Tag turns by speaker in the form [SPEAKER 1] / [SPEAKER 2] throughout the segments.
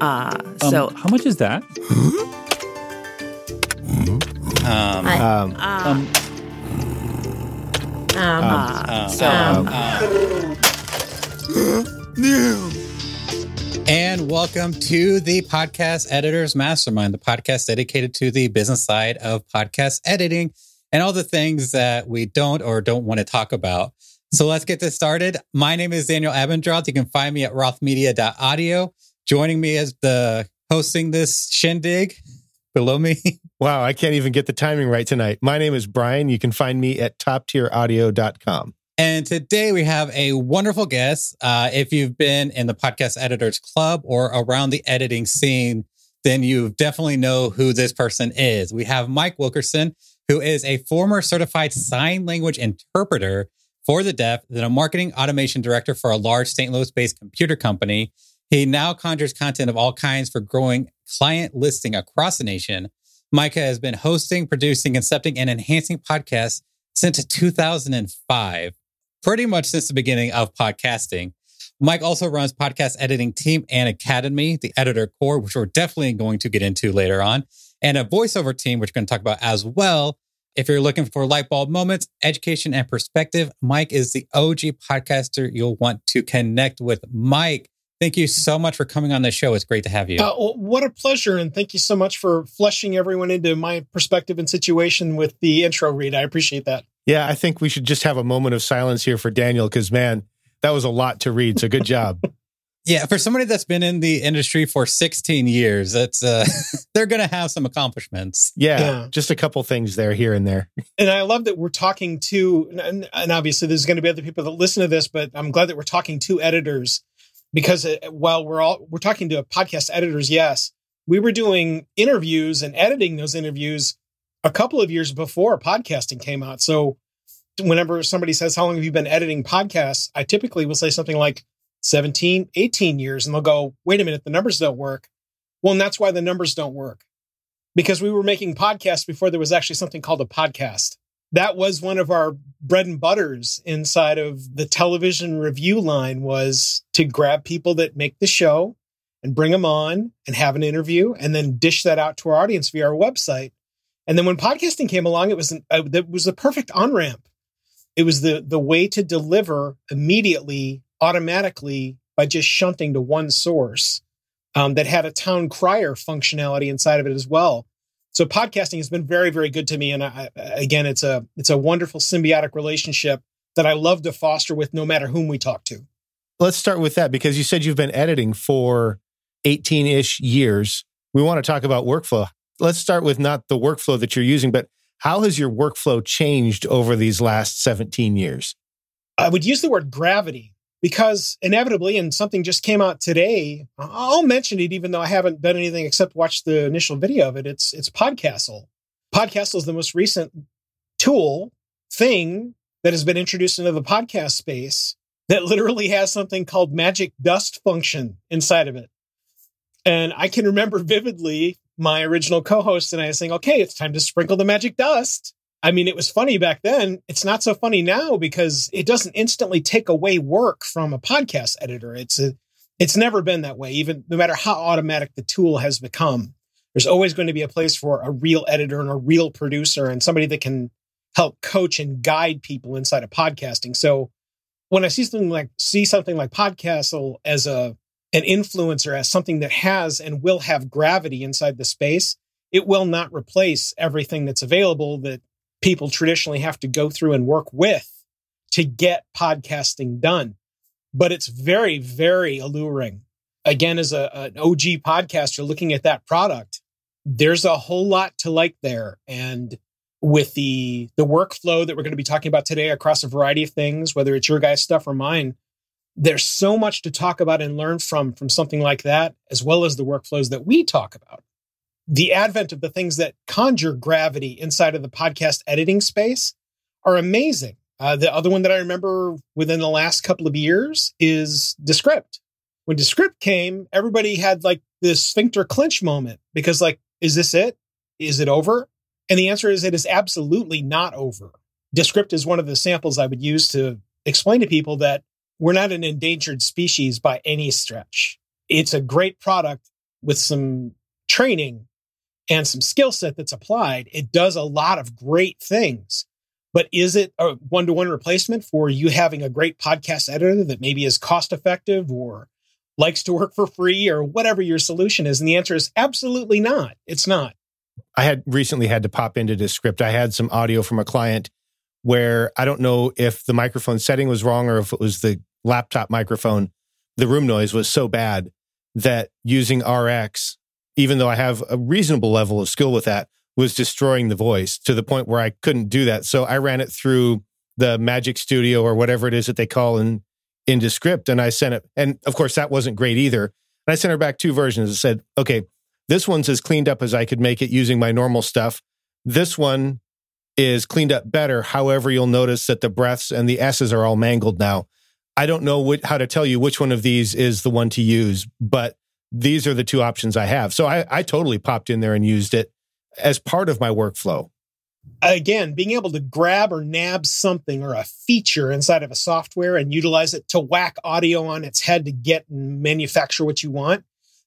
[SPEAKER 1] Uh,
[SPEAKER 2] Um,
[SPEAKER 1] so
[SPEAKER 2] how much is that?
[SPEAKER 3] Um,
[SPEAKER 1] I-
[SPEAKER 4] Um,
[SPEAKER 2] Um,
[SPEAKER 1] um, uh,
[SPEAKER 3] um,
[SPEAKER 1] so
[SPEAKER 3] um, And welcome to the Podcast Editors Mastermind, the podcast dedicated to the business side of podcast editing and all the things that we don't or don't want to talk about. So let's get this started. My name is Daniel Abendroth. You can find me at rothmedia.audio. Joining me as the hosting this shindig below me.
[SPEAKER 4] wow, I can't even get the timing right tonight. My name is Brian. You can find me at toptieraudio.com.
[SPEAKER 3] And today we have a wonderful guest. Uh, if you've been in the Podcast Editors Club or around the editing scene, then you definitely know who this person is. We have Mike Wilkerson, who is a former certified sign language interpreter for the deaf, then a marketing automation director for a large St. Louis based computer company. He now conjures content of all kinds for growing client listing across the nation. Micah has been hosting, producing, incepting, and enhancing podcasts since 2005 pretty much since the beginning of podcasting. Mike also runs podcast editing team and academy, the editor core, which we're definitely going to get into later on, and a voiceover team, which we're going to talk about as well. If you're looking for light bulb moments, education, and perspective, Mike is the OG podcaster you'll want to connect with. Mike, thank you so much for coming on the show. It's great to have you.
[SPEAKER 5] Uh, well, what a pleasure. And thank you so much for fleshing everyone into my perspective and situation with the intro read. I appreciate that.
[SPEAKER 4] Yeah, I think we should just have a moment of silence here for Daniel because, man, that was a lot to read. So good job.
[SPEAKER 3] Yeah, for somebody that's been in the industry for 16 years, that's uh, they're going to have some accomplishments.
[SPEAKER 4] Yeah,
[SPEAKER 5] Yeah.
[SPEAKER 4] just a couple things there, here and there.
[SPEAKER 5] And I love that we're talking to, and, and obviously there's going to be other people that listen to this, but I'm glad that we're talking to editors because uh, while we're all, we're talking to podcast editors, yes, we were doing interviews and editing those interviews a couple of years before podcasting came out. So whenever somebody says, How long have you been editing podcasts? I typically will say something like 17, 18 years. And they'll go, Wait a minute, the numbers don't work. Well, and that's why the numbers don't work because we were making podcasts before there was actually something called a podcast. That was one of our bread and butters inside of the television review line was to grab people that make the show and bring them on and have an interview and then dish that out to our audience via our website. And then when podcasting came along, it was an, uh, that was the perfect on ramp. It was the the way to deliver immediately, automatically by just shunting to one source um, that had a town crier functionality inside of it as well. So podcasting has been very, very good to me, and I, again, it's a it's a wonderful symbiotic relationship that I love to foster with no matter whom we talk to.
[SPEAKER 4] Let's start with that because you said you've been editing for 18 ish years. We want to talk about workflow. Let's start with not the workflow that you're using, but how has your workflow changed over these last 17 years?
[SPEAKER 5] I would use the word gravity because inevitably, and something just came out today. I'll mention it, even though I haven't done anything except watch the initial video of it. It's it's Podcastle. Podcastle is the most recent tool thing that has been introduced into the podcast space that literally has something called magic dust function inside of it. And I can remember vividly my original co-host and I saying, "Okay, it's time to sprinkle the magic dust." I mean, it was funny back then. It's not so funny now because it doesn't instantly take away work from a podcast editor. It's a, it's never been that way. Even no matter how automatic the tool has become, there's always going to be a place for a real editor and a real producer and somebody that can help coach and guide people inside of podcasting. So when I see something like see something like Podcastle as a an influencer, as something that has and will have gravity inside the space, it will not replace everything that's available that people traditionally have to go through and work with to get podcasting done. But it's very, very alluring. Again, as a, an OG podcaster looking at that product, there's a whole lot to like there. And with the the workflow that we're going to be talking about today across a variety of things, whether it's your guys' stuff or mine, there's so much to talk about and learn from from something like that, as well as the workflows that we talk about the advent of the things that conjure gravity inside of the podcast editing space are amazing. Uh, the other one that I remember within the last couple of years is Descript. When Descript came, everybody had like this sphincter clinch moment because, like, is this it? Is it over? And the answer is it is absolutely not over. Descript is one of the samples I would use to explain to people that we're not an endangered species by any stretch. It's a great product with some training and some skill set that's applied, it does a lot of great things. But is it a one to one replacement for you having a great podcast editor that maybe is cost effective or likes to work for free or whatever your solution is? And the answer is absolutely not. It's not.
[SPEAKER 4] I had recently had to pop into Descript. I had some audio from a client where I don't know if the microphone setting was wrong or if it was the laptop microphone. The room noise was so bad that using RX, even though I have a reasonable level of skill with that, was destroying the voice to the point where I couldn't do that. So I ran it through the Magic Studio or whatever it is that they call in in Descript, and I sent it. And of course, that wasn't great either. And I sent her back two versions and said, "Okay, this one's as cleaned up as I could make it using my normal stuff. This one is cleaned up better. However, you'll notice that the breaths and the S's are all mangled now. I don't know what, how to tell you which one of these is the one to use, but these are the two options I have. So I, I totally popped in there and used it as part of my workflow.
[SPEAKER 5] Again, being able to grab or nab something or a feature inside of a software and utilize it to whack audio on its head to get and manufacture what you want,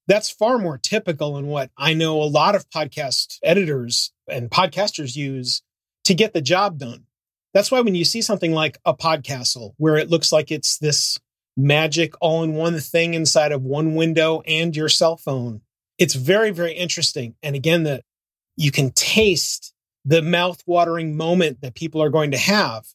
[SPEAKER 5] that's far more typical in what I know a lot of podcast editors and podcasters use to get the job done. That's why when you see something like a podcastle where it looks like it's this magic all in one thing inside of one window and your cell phone, it's very, very interesting. And again, that you can taste the mouth-watering moment that people are going to have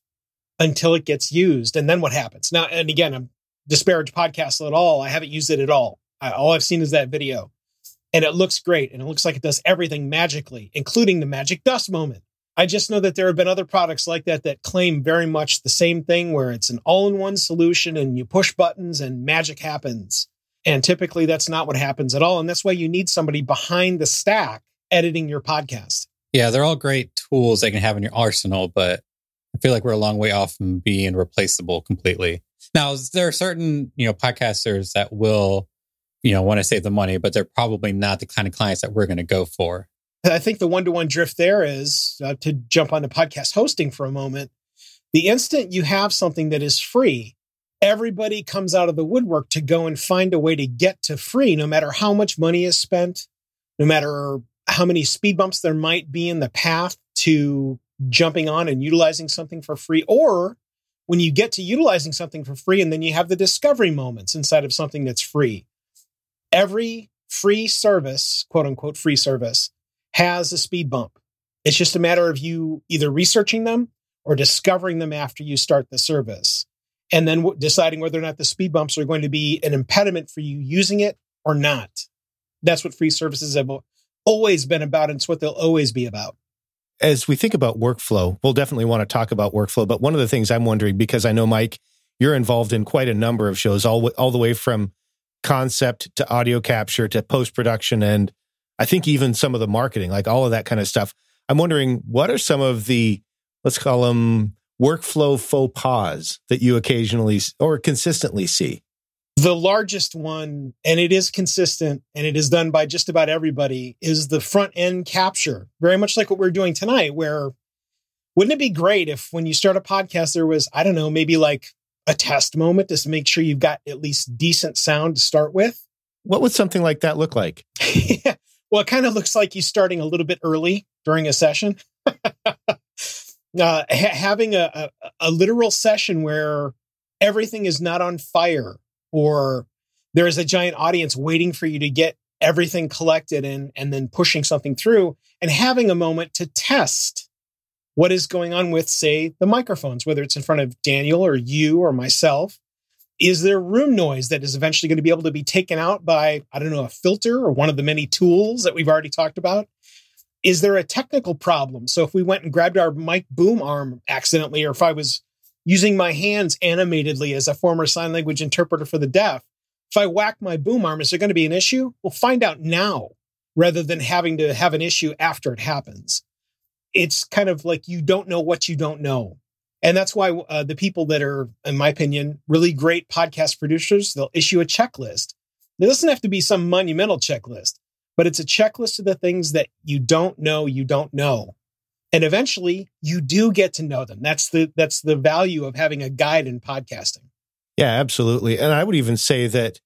[SPEAKER 5] until it gets used. And then what happens? Now, and again, I'm disparage podcastle at all. I haven't used it at all. I, all I've seen is that video. And it looks great. And it looks like it does everything magically, including the magic dust moment. I just know that there have been other products like that that claim very much the same thing, where it's an all in one solution and you push buttons and magic happens. And typically that's not what happens at all. And that's why you need somebody behind the stack editing your podcast.
[SPEAKER 3] Yeah, they're all great tools they can have in your arsenal, but I feel like we're a long way off from being replaceable completely. Now, there are certain, you know, podcasters that will, you know, want to save the money, but they're probably not the kind of clients that we're going to go for.
[SPEAKER 5] I think the one to one drift there is uh, to jump on the podcast hosting for a moment. The instant you have something that is free, everybody comes out of the woodwork to go and find a way to get to free, no matter how much money is spent, no matter how many speed bumps there might be in the path to jumping on and utilizing something for free, or when you get to utilizing something for free and then you have the discovery moments inside of something that's free. Every free service, quote unquote, free service, has a speed bump. It's just a matter of you either researching them or discovering them after you start the service and then w- deciding whether or not the speed bumps are going to be an impediment for you using it or not. That's what free services have always been about, and it's what they'll always be about.
[SPEAKER 4] As we think about workflow, we'll definitely want to talk about workflow. But one of the things I'm wondering, because I know, Mike, you're involved in quite a number of shows, all, all the way from concept to audio capture to post production and I think even some of the marketing, like all of that kind of stuff. I'm wondering what are some of the, let's call them workflow faux pas that you occasionally or consistently see?
[SPEAKER 5] The largest one, and it is consistent and it is done by just about everybody, is the front end capture. Very much like what we're doing tonight, where wouldn't it be great if when you start a podcast, there was, I don't know, maybe like a test moment just to make sure you've got at least decent sound to start with?
[SPEAKER 4] What would something like that look like?
[SPEAKER 5] Well, it kind of looks like he's starting a little bit early during a session. uh, ha- having a, a, a literal session where everything is not on fire or there is a giant audience waiting for you to get everything collected and, and then pushing something through and having a moment to test what is going on with, say, the microphones, whether it's in front of Daniel or you or myself, is there room noise that is eventually going to be able to be taken out by, I don't know, a filter or one of the many tools that we've already talked about? Is there a technical problem? So if we went and grabbed our mic boom arm accidentally, or if I was using my hands animatedly as a former sign language interpreter for the deaf, if I whack my boom arm, is there going to be an issue? We'll find out now rather than having to have an issue after it happens. It's kind of like you don't know what you don't know. And that's why uh, the people that are, in my opinion, really great podcast producers, they'll issue a checklist. It doesn't have to be some monumental checklist, but it's a checklist of the things that you don't know, you don't know. And eventually you do get to know them. That's the that's the value of having a guide in podcasting.
[SPEAKER 4] Yeah, absolutely. And I would even say that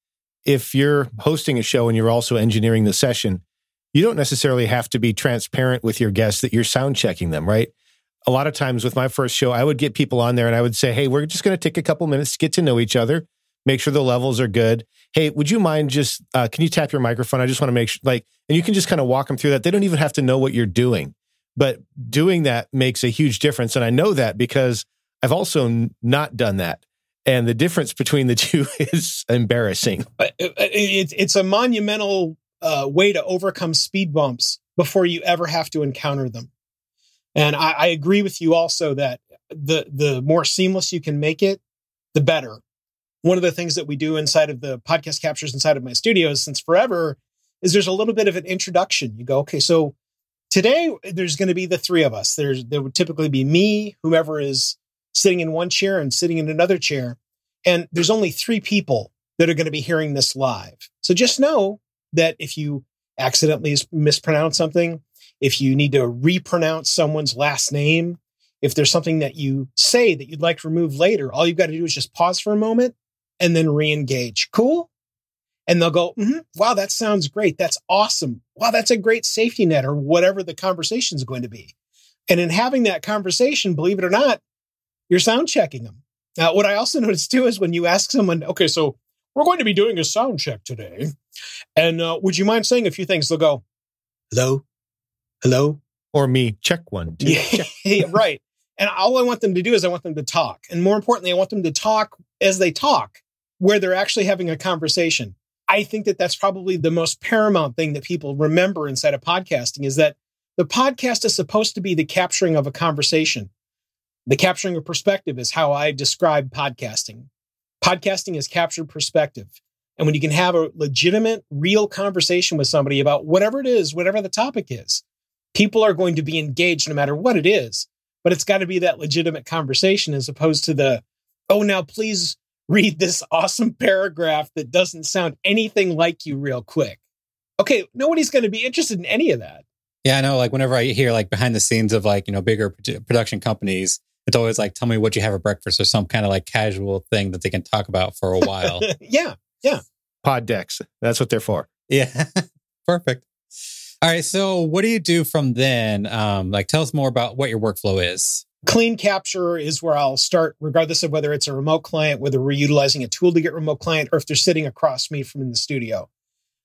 [SPEAKER 4] if you're hosting a show and you're also engineering the session, you don't necessarily have to be transparent with your guests that you're sound checking them, right? A lot of times with my first show, I would get people on there and I would say, Hey, we're just going to take a couple minutes to get to know each other, make sure the levels are good. Hey, would you mind just, uh, can you tap your microphone? I just want to make sure, like, and you can just kind of walk them through that. They don't even have to know what you're doing, but doing that makes a huge difference. And I know that because I've also not done that. And the difference between the two is embarrassing.
[SPEAKER 5] But it, it, it's a monumental uh, way to overcome speed bumps before you ever have to encounter them. And I, I agree with you also that the the more seamless you can make it, the better. One of the things that we do inside of the podcast captures inside of my studios since forever is there's a little bit of an introduction. You go, okay, so today there's going to be the three of us. There's there would typically be me, whomever is sitting in one chair and sitting in another chair, and there's only three people that are going to be hearing this live. So just know that if you accidentally mispronounce something, if you need to repronounce someone's last name, if there's something that you say that you'd like to remove later, all you've got to do is just pause for a moment and then re-engage. Cool? And they'll go, mm-hmm, wow, that sounds great. That's awesome. Wow, that's a great safety net or whatever the conversation is going to be. And in having that conversation, believe it or not, you're sound checking them. Now, what I also noticed too is when you ask someone, okay, so we're going to be doing a sound check today. And uh, would you mind saying a few things? They'll go, hello, hello.
[SPEAKER 4] Or me, check one. Two,
[SPEAKER 5] yeah, right. And all I want them to do is I want them to talk. And more importantly, I want them to talk as they talk, where they're actually having a conversation. I think that that's probably the most paramount thing that people remember inside of podcasting is that the podcast is supposed to be the capturing of a conversation. The capturing of perspective is how I describe podcasting. Podcasting is captured perspective. And when you can have a legitimate, real conversation with somebody about whatever it is, whatever the topic is, people are going to be engaged no matter what it is. But it's got to be that legitimate conversation as opposed to the, oh, now please read this awesome paragraph that doesn't sound anything like you real quick. Okay, nobody's going to be interested in any of that.
[SPEAKER 3] Yeah, I know. Like whenever I hear like behind the scenes of like, you know, bigger production companies, it's always like, tell me what you have for breakfast or some kind of like casual thing that they can talk about for a while.
[SPEAKER 5] yeah. Yeah.
[SPEAKER 4] Pod decks. That's what they're for.
[SPEAKER 3] Yeah. Perfect. All right. So what do you do from then? Um, like tell us more about what your workflow is.
[SPEAKER 5] Clean capture is where I'll start, regardless of whether it's a remote client, whether we're utilizing a tool to get remote client, or if they're sitting across me from in the studio.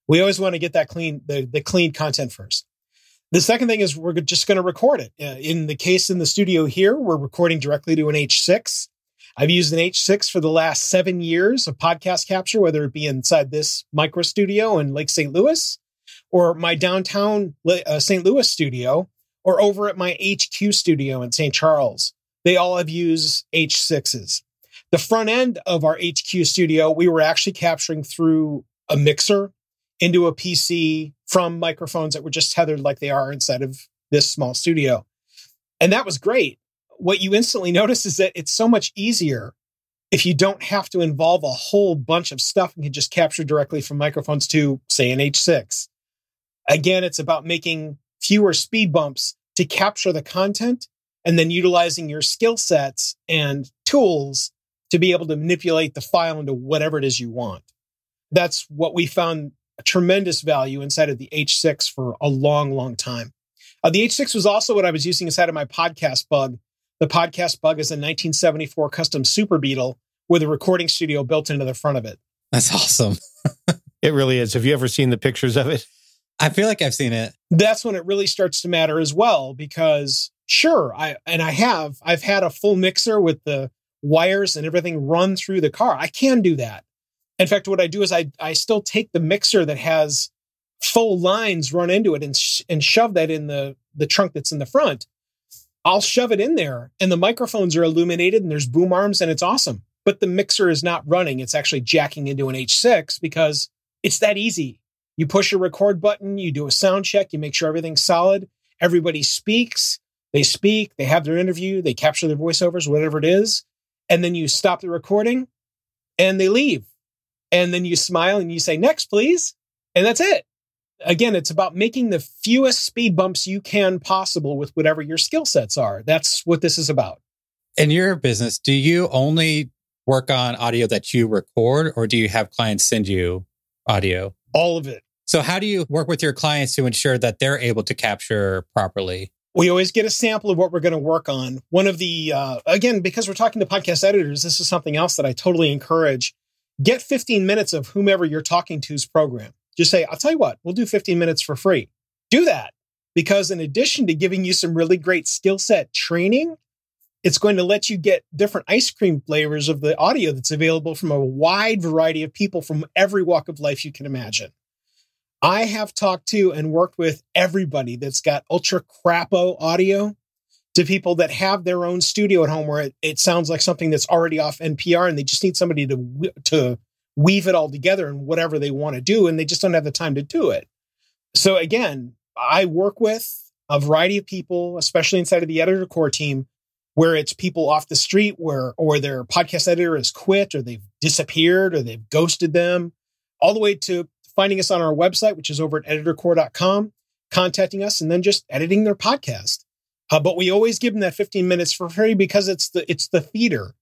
[SPEAKER 5] We always want to get that clean, the, the clean content first. The second thing is we're just going to record it. Uh, in the case in the studio here, we're recording directly to an H6. I've used an H6 for the last seven years of podcast capture, whether it be inside this micro studio in Lake St. Louis or my downtown uh, St. Louis studio or over at my HQ studio in St. Charles. They all have used H6s. The front end of our HQ studio, we were actually capturing through a mixer into a PC from microphones that were just tethered like they are inside of this small studio. And that was great. What you instantly notice is that it's so much easier if you don't have to involve a whole bunch of stuff and can just capture directly from microphones to, say, an H6. Again, it's about making fewer speed bumps to capture the content and then utilizing your skill sets and tools to be able to manipulate the file into whatever it is you want. That's what we found a tremendous value inside of the H6 for a long, long time. Uh, the H6 was also what I was using inside of my podcast bug. The podcast bug is a 1974 custom Super Beetle with a recording studio built into the front of it.
[SPEAKER 3] That's awesome.
[SPEAKER 4] it really is. Have you ever seen the pictures of it?
[SPEAKER 3] I feel like I've seen it.
[SPEAKER 5] That's when it really starts to matter as well, because sure, I and I have I've had a full mixer with the wires and everything run through the car. I can do that. In fact, what I do is I, I still take the mixer that has full lines run into it and, sh- and shove that in the, the trunk that's in the front. I'll shove it in there and the microphones are illuminated and there's boom arms and it's awesome. But the mixer is not running. It's actually jacking into an H6 because it's that easy. You push a record button, you do a sound check, you make sure everything's solid. Everybody speaks, they speak, they have their interview, they capture their voiceovers, whatever it is. And then you stop the recording and they leave and then you smile and you say, next, please. And that's it. Again, it's about making the fewest speed bumps you can possible with whatever your skill sets are. That's what this is about.
[SPEAKER 3] In your business, do you only work on audio that you record or do you have clients send you audio?
[SPEAKER 5] All of it.
[SPEAKER 3] So, how do you work with your clients to ensure that they're able to capture properly?
[SPEAKER 5] We always get a sample of what we're going to work on. One of the, uh, again, because we're talking to podcast editors, this is something else that I totally encourage. Get 15 minutes of whomever you're talking to's program. Just say, I'll tell you what, we'll do 15 minutes for free. Do that because, in addition to giving you some really great skill set training, it's going to let you get different ice cream flavors of the audio that's available from a wide variety of people from every walk of life you can imagine. I have talked to and worked with everybody that's got ultra crapo audio to people that have their own studio at home where it, it sounds like something that's already off NPR and they just need somebody to to weave it all together and whatever they want to do and they just don't have the time to do it. So again, I work with a variety of people, especially inside of the editor core team, where it's people off the street where or their podcast editor has quit or they've disappeared or they've ghosted them, all the way to finding us on our website, which is over at editorcore.com, contacting us, and then just editing their podcast. Uh, but we always give them that 15 minutes for free because it's the it's the feeder.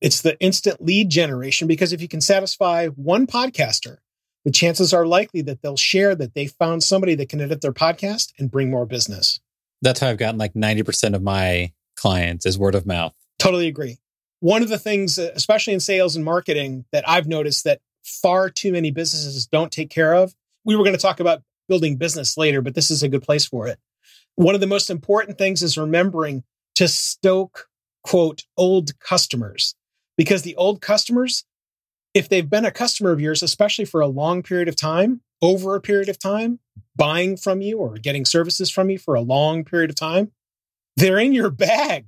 [SPEAKER 5] It's the instant lead generation because if you can satisfy one podcaster, the chances are likely that they'll share that they found somebody that can edit their podcast and bring more business.
[SPEAKER 3] That's how I've gotten like 90% of my clients is word of mouth.
[SPEAKER 5] Totally agree. One of the things, especially in sales and marketing, that I've noticed that far too many businesses don't take care of. We were going to talk about building business later, but this is a good place for it. One of the most important things is remembering to stoke, quote, old customers, because the old customers, if they've been a customer of yours, especially for a long period of time, over a period of time, buying from you or getting services from you for a long period of time, they're in your bag.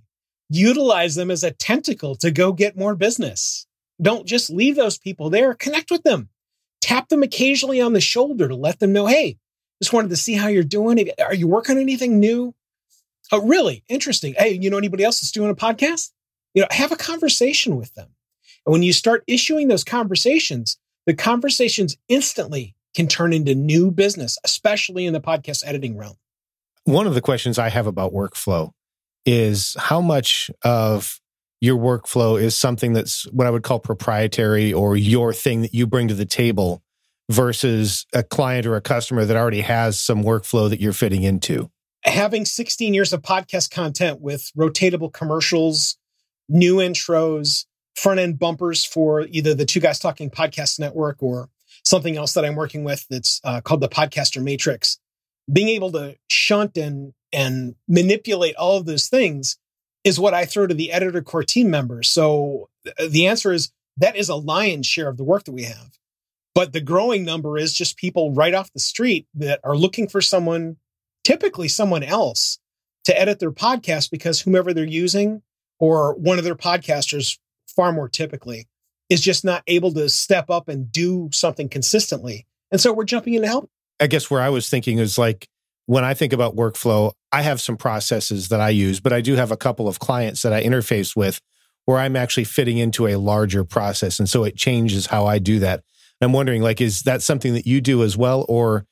[SPEAKER 5] Utilize them as a tentacle to go get more business. Don't just leave those people there. Connect with them. Tap them occasionally on the shoulder to let them know, hey, just wanted to see how you're doing. Are you working on anything new? Oh, really? Interesting. Hey, you know anybody else that's doing a podcast? You know, have a conversation with them. And when you start issuing those conversations, the conversations instantly can turn into new business, especially in the podcast editing realm.
[SPEAKER 4] One of the questions I have about workflow is how much of your workflow is something that's what I would call proprietary or your thing that you bring to the table versus a client or a customer that already has some workflow that you're fitting into?
[SPEAKER 5] Having 16 years of podcast content with rotatable commercials, new intros, front end bumpers for either the Two Guys Talking Podcast Network or something else that I'm working with that's uh, called the Podcaster Matrix. Being able to shunt and and manipulate all of those things is what I throw to the editor core team members. So uh, the answer is that is a lion's share of the work that we have. But the growing number is just people right off the street that are looking for someone, typically someone else, to edit their podcast because whomever they're using or one of their podcasters, far more typically, is just not able to step up and do something consistently. And so we're jumping in to help.
[SPEAKER 4] I guess where I was thinking is like when I think about workflow, I have some processes that I use, but I do have a couple of clients that I interface with where I'm actually fitting into a larger process. And so it changes how I do that. I'm wondering, like, is that something that you do as well? Or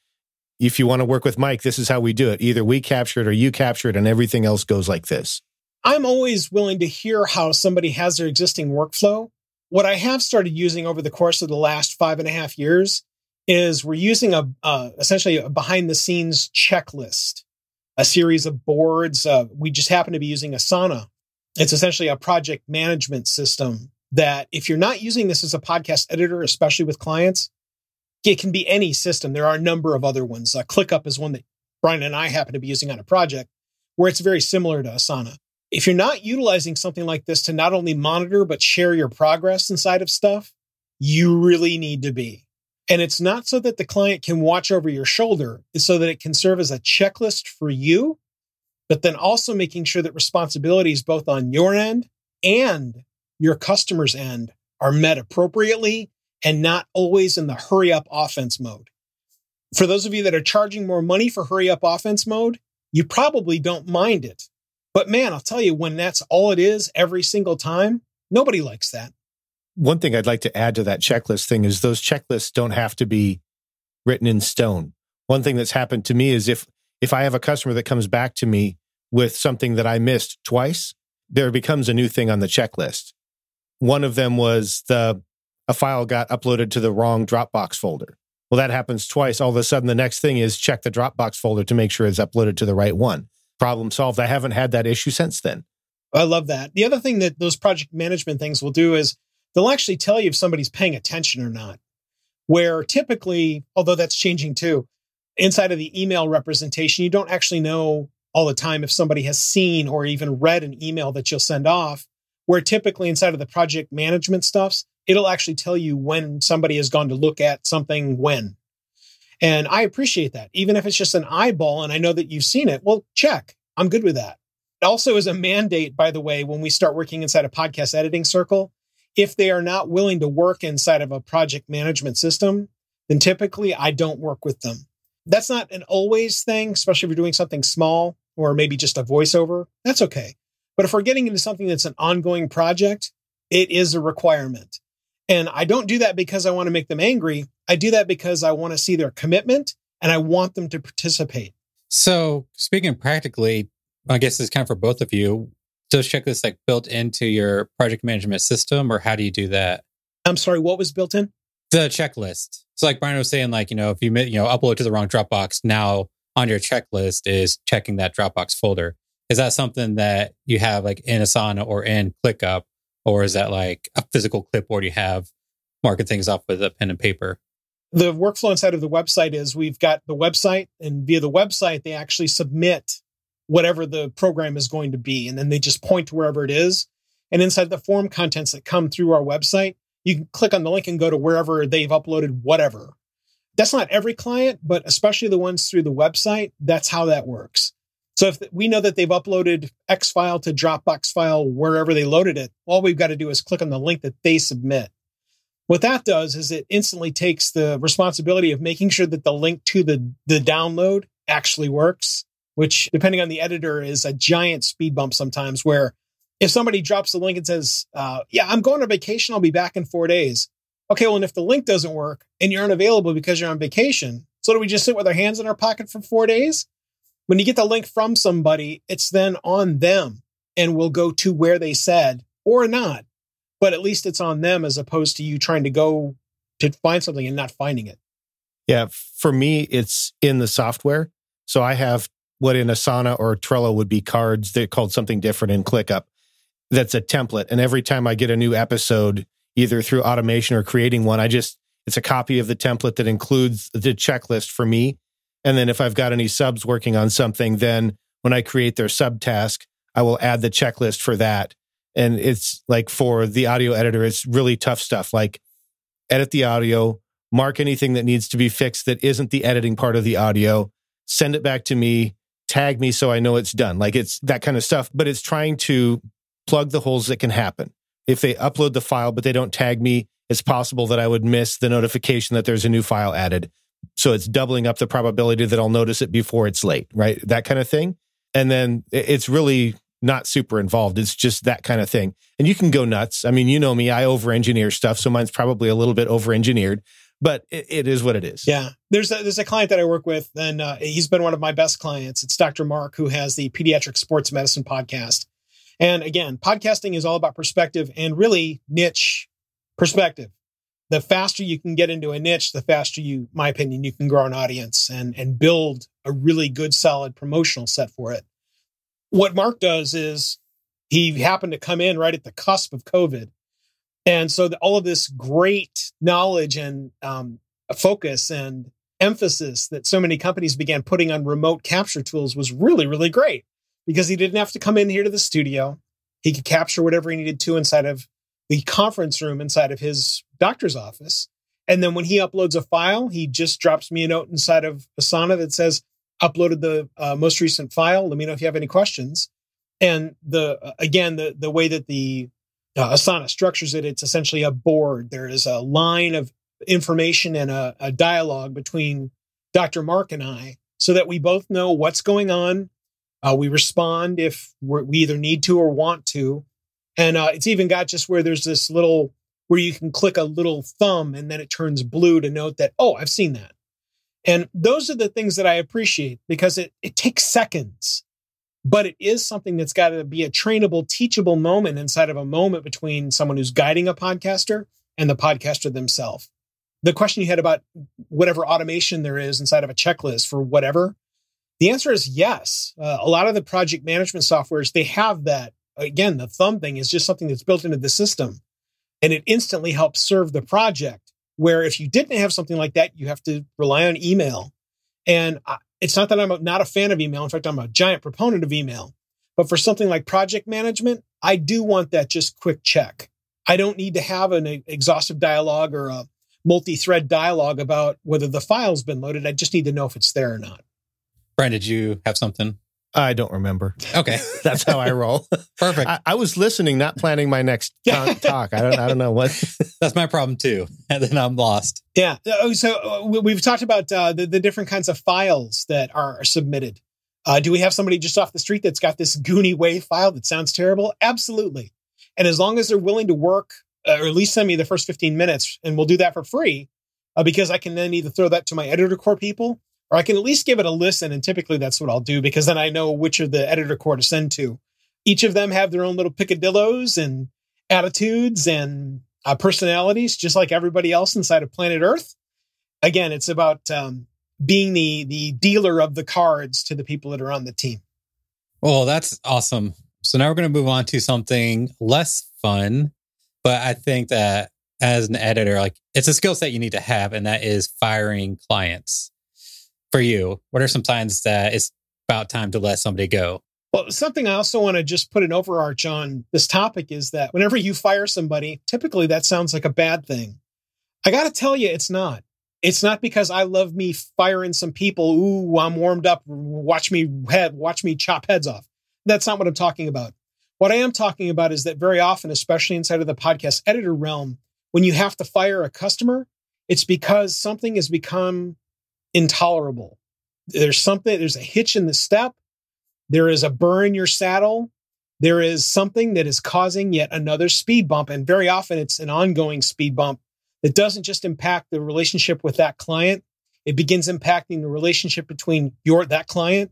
[SPEAKER 4] if you want to work with Mike, this is how we do it. Either we capture it or you capture it, and everything else goes like this.
[SPEAKER 5] I'm always willing to hear how somebody has their existing workflow. What I have started using over the course of the last five and a half years is we're using a uh, essentially a behind the scenes checklist, a series of boards. Uh, we just happen to be using Asana. It's essentially a project management system that if you're not using this as a podcast editor, especially with clients, it can be any system. There are a number of other ones. Uh, ClickUp is one that Brian and I happen to be using on a project where it's very similar to Asana. If you're not utilizing something like this to not only monitor, but share your progress inside of stuff, you really need to be. And it's not so that the client can watch over your shoulder, it's so that it can serve as a checklist for you, but then also making sure that responsibilities both on your end and your customer's end are met appropriately and not always in the hurry up offense mode. For those of you that are charging more money for hurry up offense mode, you probably don't mind it. But man, I'll tell you, when that's all it is every single time, nobody likes that.
[SPEAKER 4] One thing I'd like to add to that checklist thing is those checklists don't have to be written in stone. One thing that's happened to me is if if I have a customer that comes back to me with something that I missed twice, there becomes a new thing on the checklist. One of them was the a file got uploaded to the wrong Dropbox folder. Well, that happens twice. All of a sudden, the next thing is check the Dropbox folder to make sure it's uploaded to the right one. Problem solved. I haven't had that issue since then.
[SPEAKER 5] I love that. The other thing that those project management things will do is they'll actually tell you if somebody's paying attention or not. Where typically, although that's changing too, inside of the email representation, you don't actually know all the time if somebody has seen or even read an email that you'll send off. Where typically inside of the project management stuffs, it'll actually tell you when somebody has gone to look at something when. And I appreciate that. Even if it's just an eyeball and I know that you've seen it, well, check. I'm good with that. It also is a mandate, by the way, when we start working inside a podcast editing circle, if they are not willing to work inside of a project management system, then typically I don't work with them. That's not an always thing, especially if you're doing something small or maybe just a voiceover. That's okay. But if we're getting into something that's an ongoing project, it is a requirement. And I don't do that because I want to make them angry. I do that because I want to see their commitment and I want them to participate.
[SPEAKER 3] So, speaking practically, I guess it's kind of for both of you. Those checklists like built into your project management system, or how do you do that?
[SPEAKER 5] I'm sorry, what was built in?
[SPEAKER 3] The checklist. So, like Brian was saying, like you know, if you you know upload to the wrong Dropbox, now on your checklist is checking that Dropbox folder. Is that something that you have like in Asana or in ClickUp, or is that like a physical clipboard you have marking things off with a pen and paper?
[SPEAKER 5] The workflow inside of the website is we've got the website, and via the website, they actually submit whatever the program is going to be. And then they just point to wherever it is. And inside the form contents that come through our website, you can click on the link and go to wherever they've uploaded whatever. That's not every client, but especially the ones through the website, that's how that works. So if we know that they've uploaded X file to Dropbox file wherever they loaded it, all we've got to do is click on the link that they submit. What that does is it instantly takes the responsibility of making sure that the link to the, the download actually works which depending on the editor is a giant speed bump sometimes where if somebody drops the link and says, uh, yeah, I'm going on vacation, I'll be back in four days. Okay, well, and if the link doesn't work and you're unavailable because you're on vacation, so do we just sit with our hands in our pocket for four days? When you get the link from somebody, it's then on them and will go to where they said or not. But at least it's on them as opposed to you trying to go to find something and not finding it.
[SPEAKER 4] Yeah, for me, it's in the software. So I have what in Asana or Trello would be cards. They're called something different in ClickUp. That's a template. And every time I get a new episode, either through automation or creating one, I just, it's a copy of the template that includes the checklist for me. And then if I've got any subs working on something, then when I create their subtask, I will add the checklist for that. And it's like for the audio editor, it's really tough stuff like edit the audio, mark anything that needs to be fixed that isn't the editing part of the audio, send it back to me, tag me so I know it's done. Like it's that kind of stuff, but it's trying to plug the holes that can happen. If they upload the file, but they don't tag me, it's possible that I would miss the notification that there's a new file added. So it's doubling up the probability that I'll notice it before it's late, right? That kind of thing. And then it's really not super involved. It's just that kind of thing. And you can go nuts. I mean, you know me, I over engineer stuff. So mine's probably a little bit over engineered but it, it is what it is.
[SPEAKER 5] Yeah, there's a, there's a client that I work with, and uh, he's been one of my best clients. It's Dr. Mark, who has the Pediatric Sports Medicine podcast. And again, podcasting is all about perspective and really niche perspective. The faster you can get into a niche, the faster you, my opinion, you can grow an audience and and build a really good, solid promotional set for it. What Mark does is he happened to come in right at the cusp of COVID and so the, all of this great knowledge and um, focus and emphasis that so many companies began putting on remote capture tools was really, really great because he didn't have to come in here to the studio. He could capture whatever he needed to inside of the conference room inside of his doctor's office. And then when he uploads a file, he just drops me a note inside of Asana that says, uploaded the uh, most recent file. Let me know if you have any questions. And the, uh, again, the, the way that the uh, Asana structures it, it's essentially a board. There is a line of information and a, a dialogue between Dr. Mark and I so that we both know what's going on. Uh, we respond if we either need to or want to. And uh, it's even got just where there's this little, where you can click a little thumb and then it turns blue to note that, oh, I've seen that. And those are the things that I appreciate because it, it takes seconds but it is something that's got to be a trainable, teachable moment inside of a moment between someone who's guiding a podcaster and the podcaster themselves. the question you had about whatever automation there is inside of a checklist for whatever, the answer is yes. Uh, a lot of the project management softwares, they have that. Again, the thumb thing is just something that's built into the system and it instantly helps serve the project. Where if you didn't have something like that, you have to rely on email. And it's not that I'm not a fan of email. In fact, I'm a giant proponent of email. But for something like project management, I do want that just quick check. I don't need to have an exhaustive dialogue or a multi thread dialogue about whether the file's been loaded. I just need to know if it's there or not.
[SPEAKER 3] Brian, did you have something?
[SPEAKER 4] I don't remember.
[SPEAKER 3] Okay,
[SPEAKER 4] that's how I roll.
[SPEAKER 3] Perfect.
[SPEAKER 4] I, I, was listening, not planning my next talk. I don't. I don't know what.
[SPEAKER 3] that's my problem too, and then I'm lost.
[SPEAKER 5] Yeah. Oh, so uh, we've talked about uh, the the different kinds of files that are submitted. Uh, do we have somebody just off the street that's got this Goonie WAV file that sounds terrible? Absolutely. And as long as they're willing to work, uh, or at least send me the first 15 minutes, and we'll do that for free, uh, because I can then either throw that to my editor core people or I can at least give it a listen. And typically that's what I'll do because then I know which of the editor core to send to. Each of them have their own little picadillos and attitudes and uh, personalities, just like everybody else inside of planet Earth. Again, it's about um, being the the dealer of the cards to the people that are on the team.
[SPEAKER 3] Well, that's awesome. So now we're going to move on to something less fun, but I think that as an editor, like it's a skill set you need to have, and that is firing clients for you? What are some signs that it's about time to let somebody go?
[SPEAKER 5] Well, something I also want to just put an overarch on this topic is that whenever you fire somebody, typically that sounds like a bad thing. I got to tell you, it's not. It's not because I love me firing some people. Ooh, I'm warmed up. Watch me head, watch me chop heads off. That's not what I'm talking about. What I am talking about is that very often, especially inside of the podcast editor realm, when you have to fire a customer, it's because something has become intolerable. There's something, there's a hitch in the step. There is a burr in your saddle. There is something that is causing yet another speed bump. And very often it's an ongoing speed bump that doesn't just impact the relationship with that client. It begins impacting the relationship between your, that client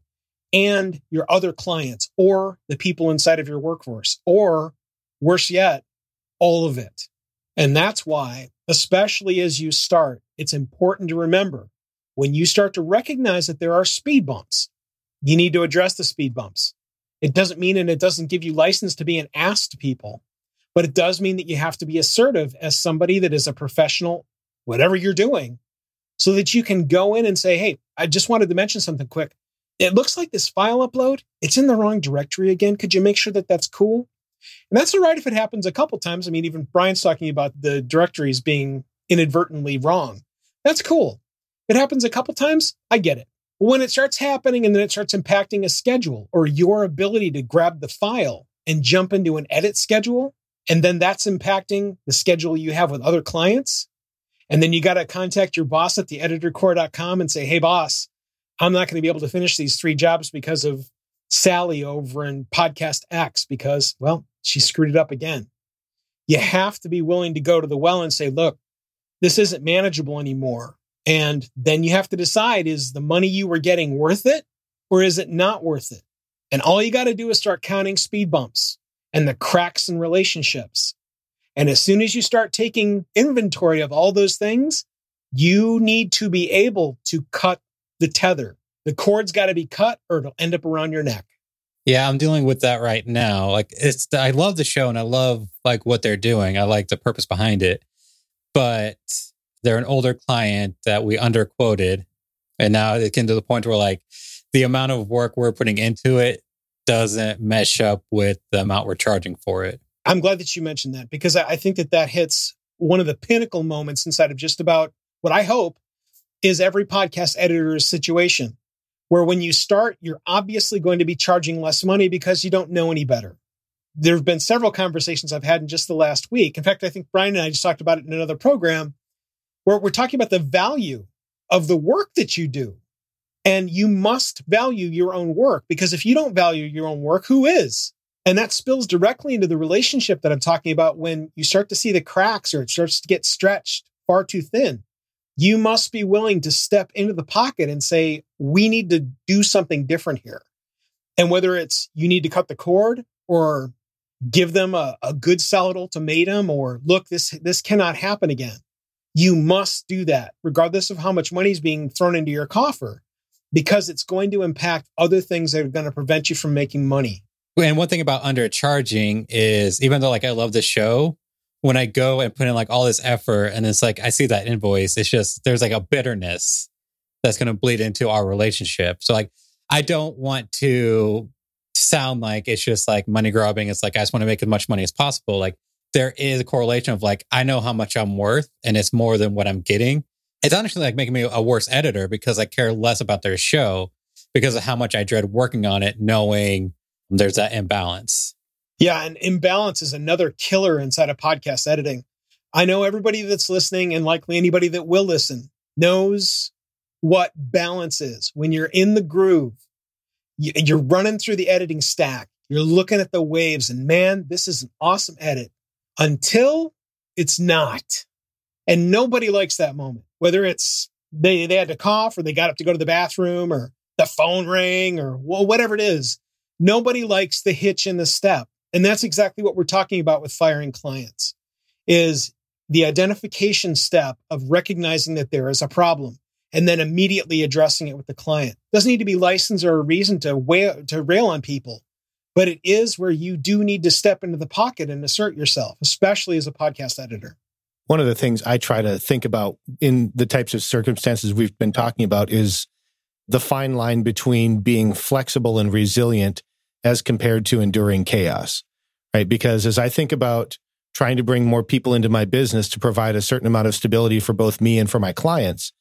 [SPEAKER 5] and your other clients or the people inside of your workforce, or worse yet, all of it. And that's why, especially as you start, it's important to remember when you start to recognize that there are speed bumps, you need to address the speed bumps. It doesn't mean and it doesn't give you license to be an ass to people, but it does mean that you have to be assertive as somebody that is a professional, whatever you're doing, so that you can go in and say, Hey, I just wanted to mention something quick. It looks like this file upload, it's in the wrong directory again. Could you make sure that that's cool? And that's all right if it happens a couple times. I mean, even Brian's talking about the directories being inadvertently wrong. That's cool it happens a couple times, I get it. But when it starts happening and then it starts impacting a schedule or your ability to grab the file and jump into an edit schedule, and then that's impacting the schedule you have with other clients, and then you got to contact your boss at the editorcore.com and say, hey, boss, I'm not going to be able to finish these three jobs because of Sally over in podcast X because, well, she screwed it up again. You have to be willing to go to the well and say, look, this isn't manageable anymore. And then you have to decide is the money you were getting worth it or is it not worth it? And all you got to do is start counting speed bumps and the cracks in relationships. And as soon as you start taking inventory of all those things, you need to be able to cut the tether. The cord's got to be cut or it'll end up around your neck.
[SPEAKER 3] Yeah, I'm dealing with that right now. Like it's I love the show and I love like what they're doing. I like the purpose behind it. But they're an older client that we underquoted. And now it came to the point where like the amount of work we're putting into it doesn't mesh up with the amount we're charging for it.
[SPEAKER 5] I'm glad that you mentioned that because I think that that hits one of the pinnacle moments inside of just about what I hope is every podcast editor's situation, where when you start, you're obviously going to be charging less money because you don't know any better. There have been several conversations I've had in just the last week. In fact, I think Brian and I just talked about it in another program we're, we're talking about the value of the work that you do. And you must value your own work because if you don't value your own work, who is? And that spills directly into the relationship that I'm talking about when you start to see the cracks or it starts to get stretched far too thin. You must be willing to step into the pocket and say, we need to do something different here. And whether it's you need to cut the cord or give them a, a good solid ultimatum or look, this, this cannot happen again You must do that, regardless of how much money is being thrown into your coffer, because it's going to impact other things that are going to prevent you from making money.
[SPEAKER 3] And one thing about undercharging is even though like I love the show, when I go and put in like all this effort and it's like I see that invoice, it's just there's like a bitterness that's going to bleed into our relationship. So like I don't want to sound like it's just like money grubbing. It's like I just want to make as much money as possible. Like there is a correlation of like I know how much I'm worth and it's more than what I'm getting. It's honestly like making me a worse editor because I care less about their show because of how much I dread working on it, knowing there's that imbalance.
[SPEAKER 5] Yeah, and imbalance is another killer inside of podcast editing. I know everybody that's listening and likely anybody that will listen knows what balance is. When you're in the groove, you're running through the editing stack, you're looking at the waves, and man, this is an awesome edit until it's not. And nobody likes that moment, whether it's they, they had to cough or they got up to go to the bathroom or the phone rang or whatever it is. Nobody likes the hitch in the step. And that's exactly what we're talking about with firing clients is the identification step of recognizing that there is a problem and then immediately addressing it with the client. Doesn't need to be license or a reason to wail, to rail on people, but it is where you do need to step into the pocket and assert yourself, especially as a podcast editor.
[SPEAKER 4] One of the things I try to think about in the types of circumstances we've been talking about is the fine line between being flexible and resilient as compared to enduring chaos, right? Because as I think about trying to bring more people into my business to provide a certain amount of stability for both me and for my clients,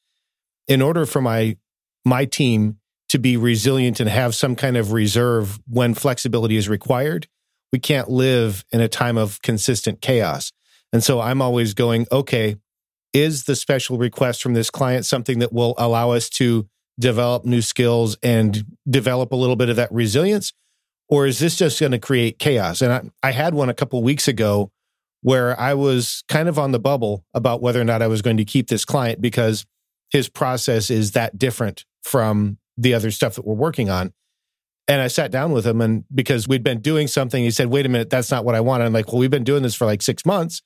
[SPEAKER 4] in order for my my team to be resilient and have some kind of reserve when flexibility is required, we can't live in a time of consistent chaos. And so I'm always going, okay, is the special request from this client something that will allow us to develop new skills and develop a little bit of that resilience? Or is this just going to create chaos? And I, I had one a couple weeks ago where I was kind of on the bubble about whether or not I was going to keep this client because his process is that different from the other stuff that we're working on. And I sat down with him and because we'd been doing something, he said, wait a minute, that's not what I want. I'm like, well, we've been doing this for like six months.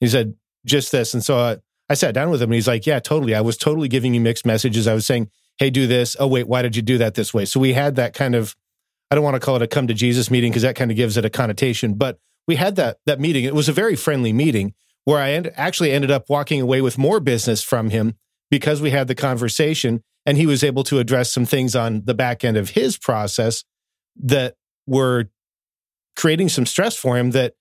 [SPEAKER 4] He said, just this. And so I, I sat down with him and he's like, yeah, totally. I was totally giving you mixed messages. I was saying, hey, do this. Oh, wait, why did you do that this way? So we had that kind of, I don't want to call it a come to Jesus meeting because that kind of gives it a connotation, but we had that, that meeting. It was a very friendly meeting where I end, actually ended up walking away with more business from him because we had the conversation and he was able to address some things on the back end of his process that were creating some stress for him that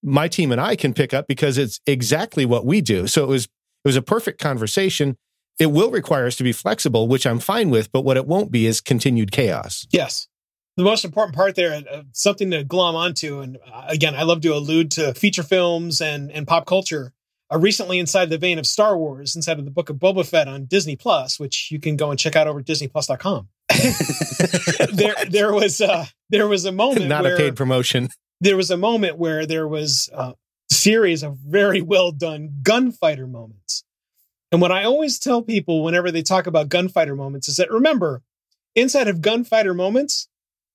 [SPEAKER 4] my team and I can pick up because it's exactly what we do. So it was it was a perfect conversation. It will require us to be flexible, which I'm fine with, but what it won't be is continued chaos.
[SPEAKER 5] Yes. The most important part there, uh, something to glom onto, and uh, again, I love to allude to feature films and, and pop culture uh, recently inside the vein of Star Wars, inside of the book of Boba Fett on Disney Plus, which you can go and check out over at disneyplus.com. there, there was a, there was a moment
[SPEAKER 4] not
[SPEAKER 5] where,
[SPEAKER 4] a paid promotion.
[SPEAKER 5] There was a moment where there was a series of very well done gunfighter moments. And what I always tell people whenever they talk about gunfighter moments is that remember, inside of gunfighter moments,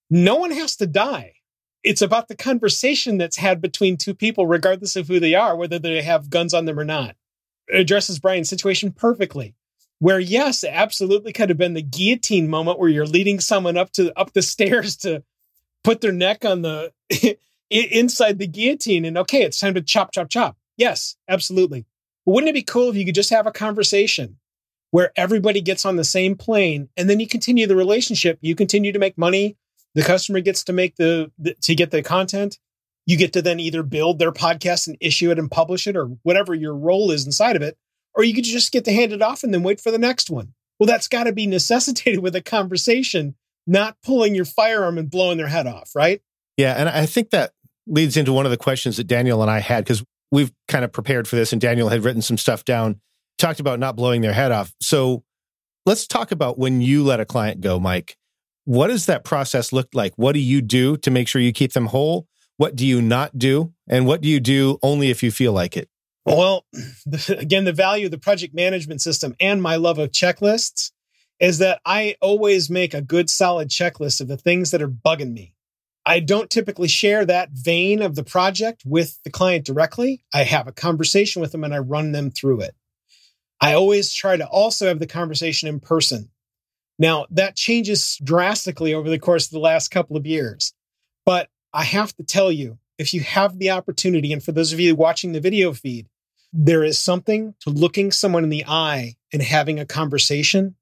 [SPEAKER 5] no one has to die it's about the conversation that's had between two people, regardless of who they are, whether they have guns on them or not. It addresses Brian's situation perfectly. Where yes, absolutely could have been the guillotine moment where you're leading someone up to up the stairs to put their neck on the inside the guillotine, and okay, it's time to chop, chop, chop. Yes, absolutely. But wouldn't it be cool if you could just have a conversation where everybody gets on the same plane and then you continue the relationship? You continue to make money the customer gets to make the, the to get the content. You get to then either build their podcast and issue it and publish it or whatever your role is inside of it, or you could just get to hand it off and then wait for the next one. Well, that's got to be necessitated with a conversation, not pulling your firearm and blowing their head off, right?
[SPEAKER 4] Yeah. And I think that leads into one of the questions that Daniel and I had because we've kind of prepared for this and Daniel had written some stuff down, talked about not blowing their head off. So let's talk about when you let a client go, Mike. What does that process look like? What do you do to make sure you keep them whole? What do you not do? And what do you do only if you feel like it?
[SPEAKER 5] Well, again, the value of the project management system and my love of checklists is that I always make a good solid checklist of the things that are bugging me. I don't typically share that vein of the project with the client directly. I have a conversation with them and I run them through it. I always try to also have the conversation in person. Now, that changes drastically over the course of the last couple of years. But I have to tell you, if you have the opportunity, and for those of you watching the video feed, there is something to looking someone in the eye and having a conversation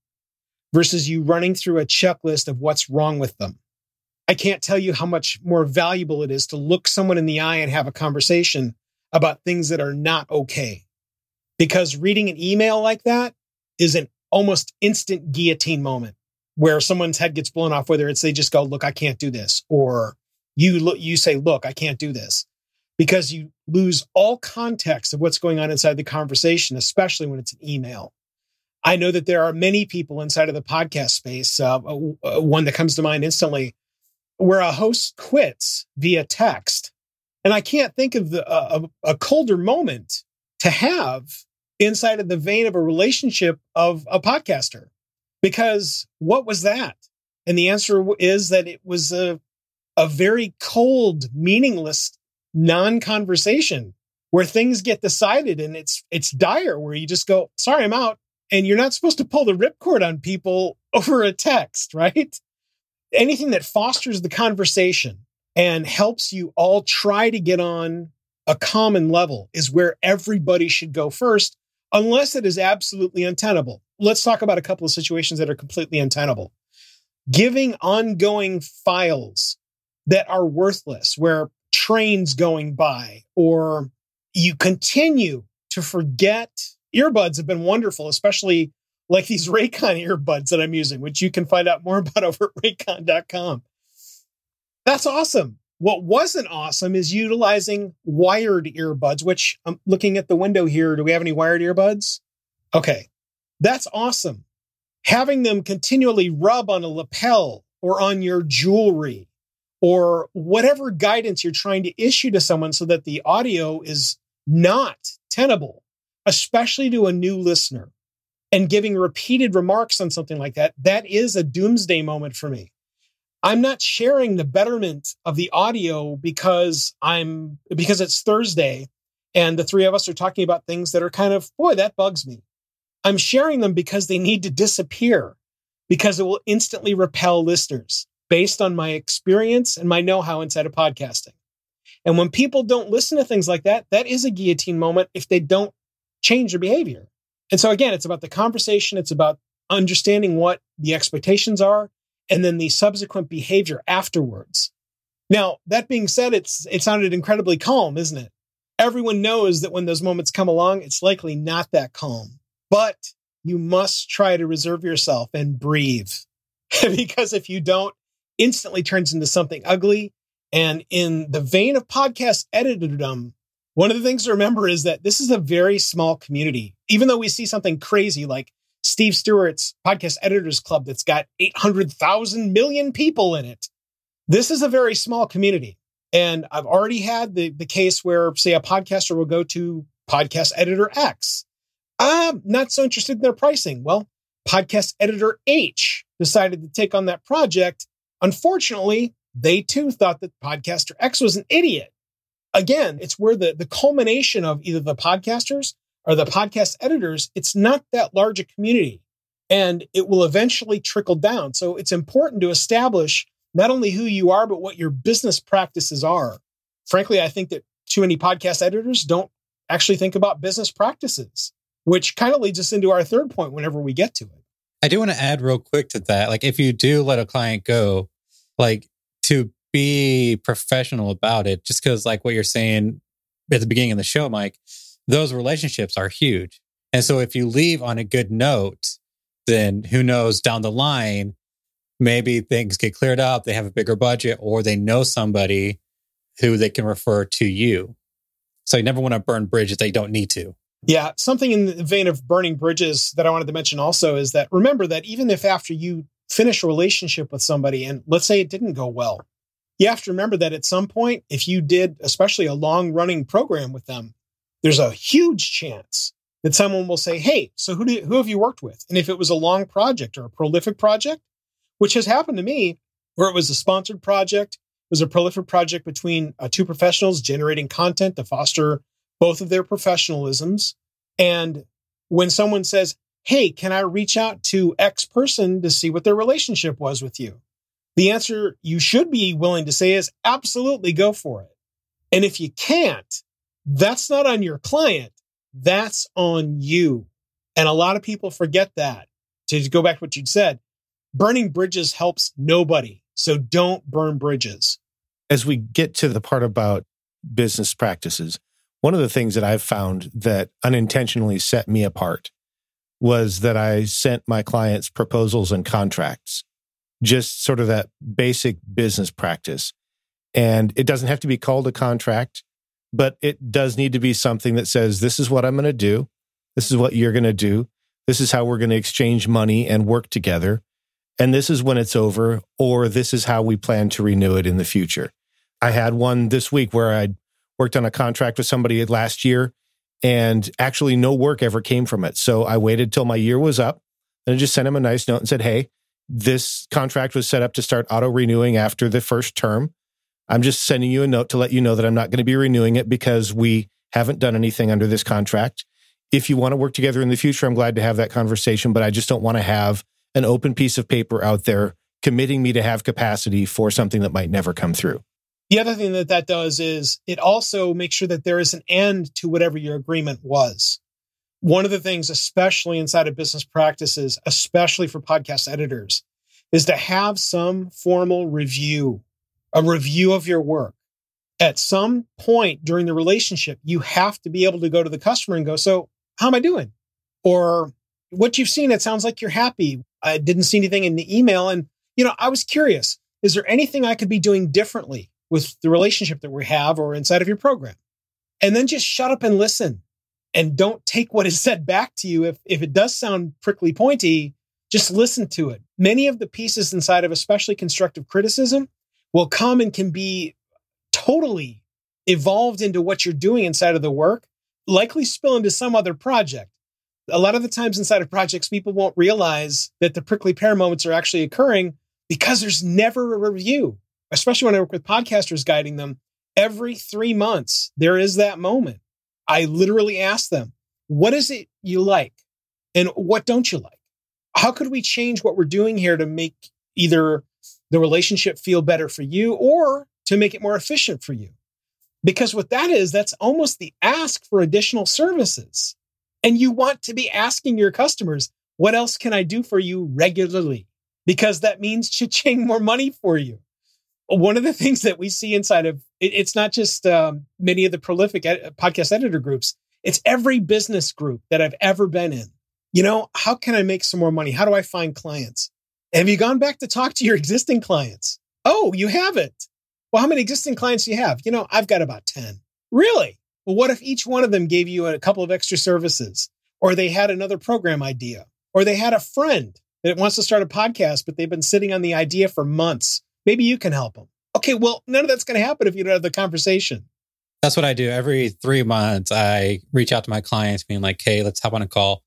[SPEAKER 5] versus you running through a checklist of what's wrong with them. I can't tell you how much more valuable it is to look someone in the eye and have a conversation about things that are not okay. Because reading an email like that is an almost instant guillotine moment where someone's head gets blown off, whether it's they just go, look, I can't do this, or you look, you say, look, I can't do this because you lose all context of what's going on inside the conversation, especially when it's an email. I know that there are many people inside of the podcast space. Uh, uh, one that comes to mind instantly, where a host quits via text, and I can't think of the uh, a colder moment to have inside of the vein of a relationship of a podcaster. Because what was that? And the answer is that it was a a very cold, meaningless non-conversation where things get decided and it's it's dire where you just go, sorry, I'm out. And you're not supposed to pull the ripcord on people over a text, right? Anything that fosters the conversation and helps you all try to get on a common level is where everybody should go first, unless it is absolutely untenable. Let's talk about a couple of situations that are completely untenable. Giving ongoing files that are worthless, where trains going by, or you continue to forget. Earbuds have been wonderful, especially like these Raycon earbuds that I'm using, which you can find out more about over at raycon.com. That's awesome. What wasn't awesome is utilizing wired earbuds, which I'm looking at the window here. Do we have any wired earbuds? Okay, that's awesome. Having them continually rub on a lapel or on your jewelry or whatever guidance you're trying to issue to someone so that the audio is not tenable, especially to a new listener, and giving repeated remarks on something like that, that is a doomsday moment for me. I'm not sharing the betterment of the audio because I'm because it's Thursday and the three of us are talking about things that are kind of boy that bugs me. I'm sharing them because they need to disappear because it will instantly repel listeners based on my experience and my know how inside of podcasting. And when people don't listen to things like that, that is a guillotine moment if they don't change their behavior. And so, again, it's about the conversation, it's about understanding what the expectations are, and then the subsequent behavior afterwards. Now, that being said, it's it sounded incredibly calm, isn't it? Everyone knows that when those moments come along, it's likely not that calm. But you must try to reserve yourself and breathe. because if you don't, instantly turns into something ugly. And in the vein of podcast editordom, one of the things to remember is that this is a very small community. Even though we see something crazy like Steve Stewart's podcast editors club that's got 800,000 million people in it, this is a very small community. And I've already had the, the case where, say, a podcaster will go to podcast editor X. I'm not so interested in their pricing. Well, podcast editor H decided to take on that project Unfortunately, they too thought that podcaster X was an idiot. Again, it's where the, the culmination of either the podcasters or the podcast editors, it's not that large a community and it will eventually trickle down. So it's important to establish not only who you are, but what your business practices are. Frankly, I think that too many podcast editors don't actually think about business practices, which kind of leads us into our third point whenever we get to it.
[SPEAKER 3] I do want to add real quick to that. Like, if you do let a client go, like to be professional about it, just because, like what you're saying at the beginning of the show, Mike, those relationships are huge. And so, if you leave on a good note, then who knows down the line, maybe things get cleared up, they have a bigger budget, or they know somebody who they can refer to you. So, you never want to burn bridges they don't need to.
[SPEAKER 5] Yeah, something in the vein of burning bridges that I wanted to mention also is that remember that even if after you finish a relationship with somebody and let's say it didn't go well, you have to remember that at some point, if you did, especially a long running program with them, there's a huge chance that someone will say, Hey, so who, do, who have you worked with? And if it was a long project or a prolific project, which has happened to me, where it was a sponsored project, it was a prolific project between uh, two professionals generating content to foster both of their professionalisms. And when someone says, Hey, can I reach out to X person to see what their relationship was with you? The answer you should be willing to say is absolutely go for it. And if you can't, that's not on your client. That's on you. And a lot of people forget that. To go back to what you'd said, burning bridges helps nobody. So don't burn bridges.
[SPEAKER 4] As we get to the part about business practices, one of the things that I've found that unintentionally set me apart was that I sent my clients proposals and contracts, just sort of that basic business practice. And it doesn't have to be called a contract, but it does need to be something that says, this is what I'm going to do. This is what you're going to do. This is how we're going to exchange money and work together. And this is when it's over, or this is how we plan to renew it in the future. I had one this week where I worked on a contract with somebody last year and actually no work ever came from it. So I waited till my year was up and I just sent him a nice note and said, Hey, this contract was set up to start auto renewing after the first term. I'm just sending you a note to let you know that I'm not going to be renewing it because we haven't done anything under this contract. If you want to work together in the future, I'm glad to have that conversation, but I just don't want to have an open piece of paper out there committing me to have capacity for something that might never come through.
[SPEAKER 5] The other thing that that does is it also makes sure that there is an end to whatever your agreement was. One of the things, especially inside of business practices, especially for podcast editors, is to have some formal review, a review of your work. At some point during the relationship, you have to be able to go to the customer and go, So, how am I doing? Or what you've seen, it sounds like you're happy. I didn't see anything in the email. And, you know, I was curious, is there anything I could be doing differently? with the relationship that we have or inside of your program. And then just shut up and listen and don't take what is said back to you. If, if it does sound prickly pointy, just listen to it. Many of the pieces inside of especially constructive criticism will common can be totally evolved into what you're doing inside of the work, likely spill into some other project. A lot of the times inside of projects, people won't realize that the prickly pear moments are actually occurring because there's never a review especially when I work with podcasters guiding them, every three months, there is that moment. I literally ask them, what is it you like? And what don't you like? How could we change what we're doing here to make either the relationship feel better for you or to make it more efficient for you? Because what that is, that's almost the ask for additional services. And you want to be asking your customers, what else can I do for you regularly? Because that means cha-ching more money for you one of the things that we see inside of it, it's not just um, many of the prolific ed- podcast editor groups it's every business group that i've ever been in you know how can i make some more money how do i find clients have you gone back to talk to your existing clients oh you haven't well how many existing clients do you have you know i've got about 10 really well what if each one of them gave you a couple of extra services or they had another program idea or they had a friend that wants to start a podcast but they've been sitting on the idea for months Maybe you can help them. Okay, well, none of that's going to happen if you don't have the conversation.
[SPEAKER 3] That's what I do. Every three months, I reach out to my clients, being like, hey, let's hop on a call.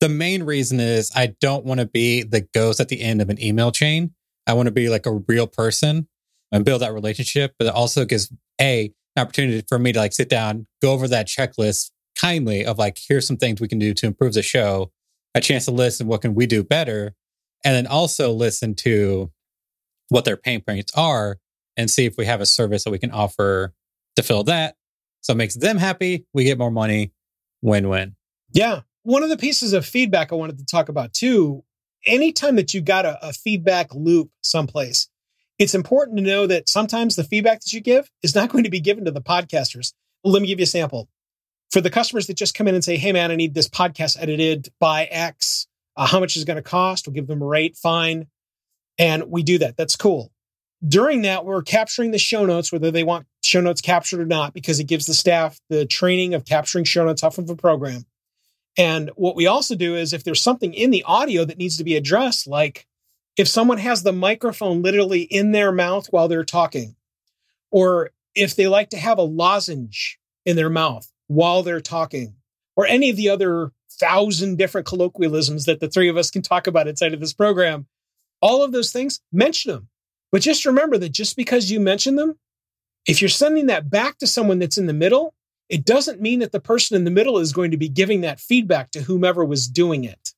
[SPEAKER 3] The main reason is I don't want to be the ghost at the end of an email chain. I want to be like a real person and build that relationship. But it also gives a an opportunity for me to like sit down, go over that checklist kindly of like, here's some things we can do to improve the show, a chance to listen, what can we do better? And then also listen to what their pain points are and see if we have a service that we can offer to fill that. So it makes them happy. We get more money. Win win.
[SPEAKER 5] Yeah. One of the pieces of feedback I wanted to talk about too, anytime that you got a, a feedback loop someplace, it's important to know that sometimes the feedback that you give is not going to be given to the podcasters. Let me give you a sample. For the customers that just come in and say, Hey, man, I need this podcast edited by X. Uh, how much is it going to cost? We'll give them a rate. Fine. And we do that. That's cool. During that, we're capturing the show notes, whether they want show notes captured or not, because it gives the staff the training of capturing show notes off of a program. And what we also do is if there's something in the audio that needs to be addressed, like if someone has the microphone literally in their mouth while they're talking, or if they like to have a lozenge in their mouth while they're talking, or any of the other thousand different colloquialisms that the three of us can talk about inside of this program, all of those things, mention them. But just remember that just because you mention them, if you're sending that back to someone that's in the middle, it doesn't mean that the person in the middle is going to be giving that feedback to whomever was doing it.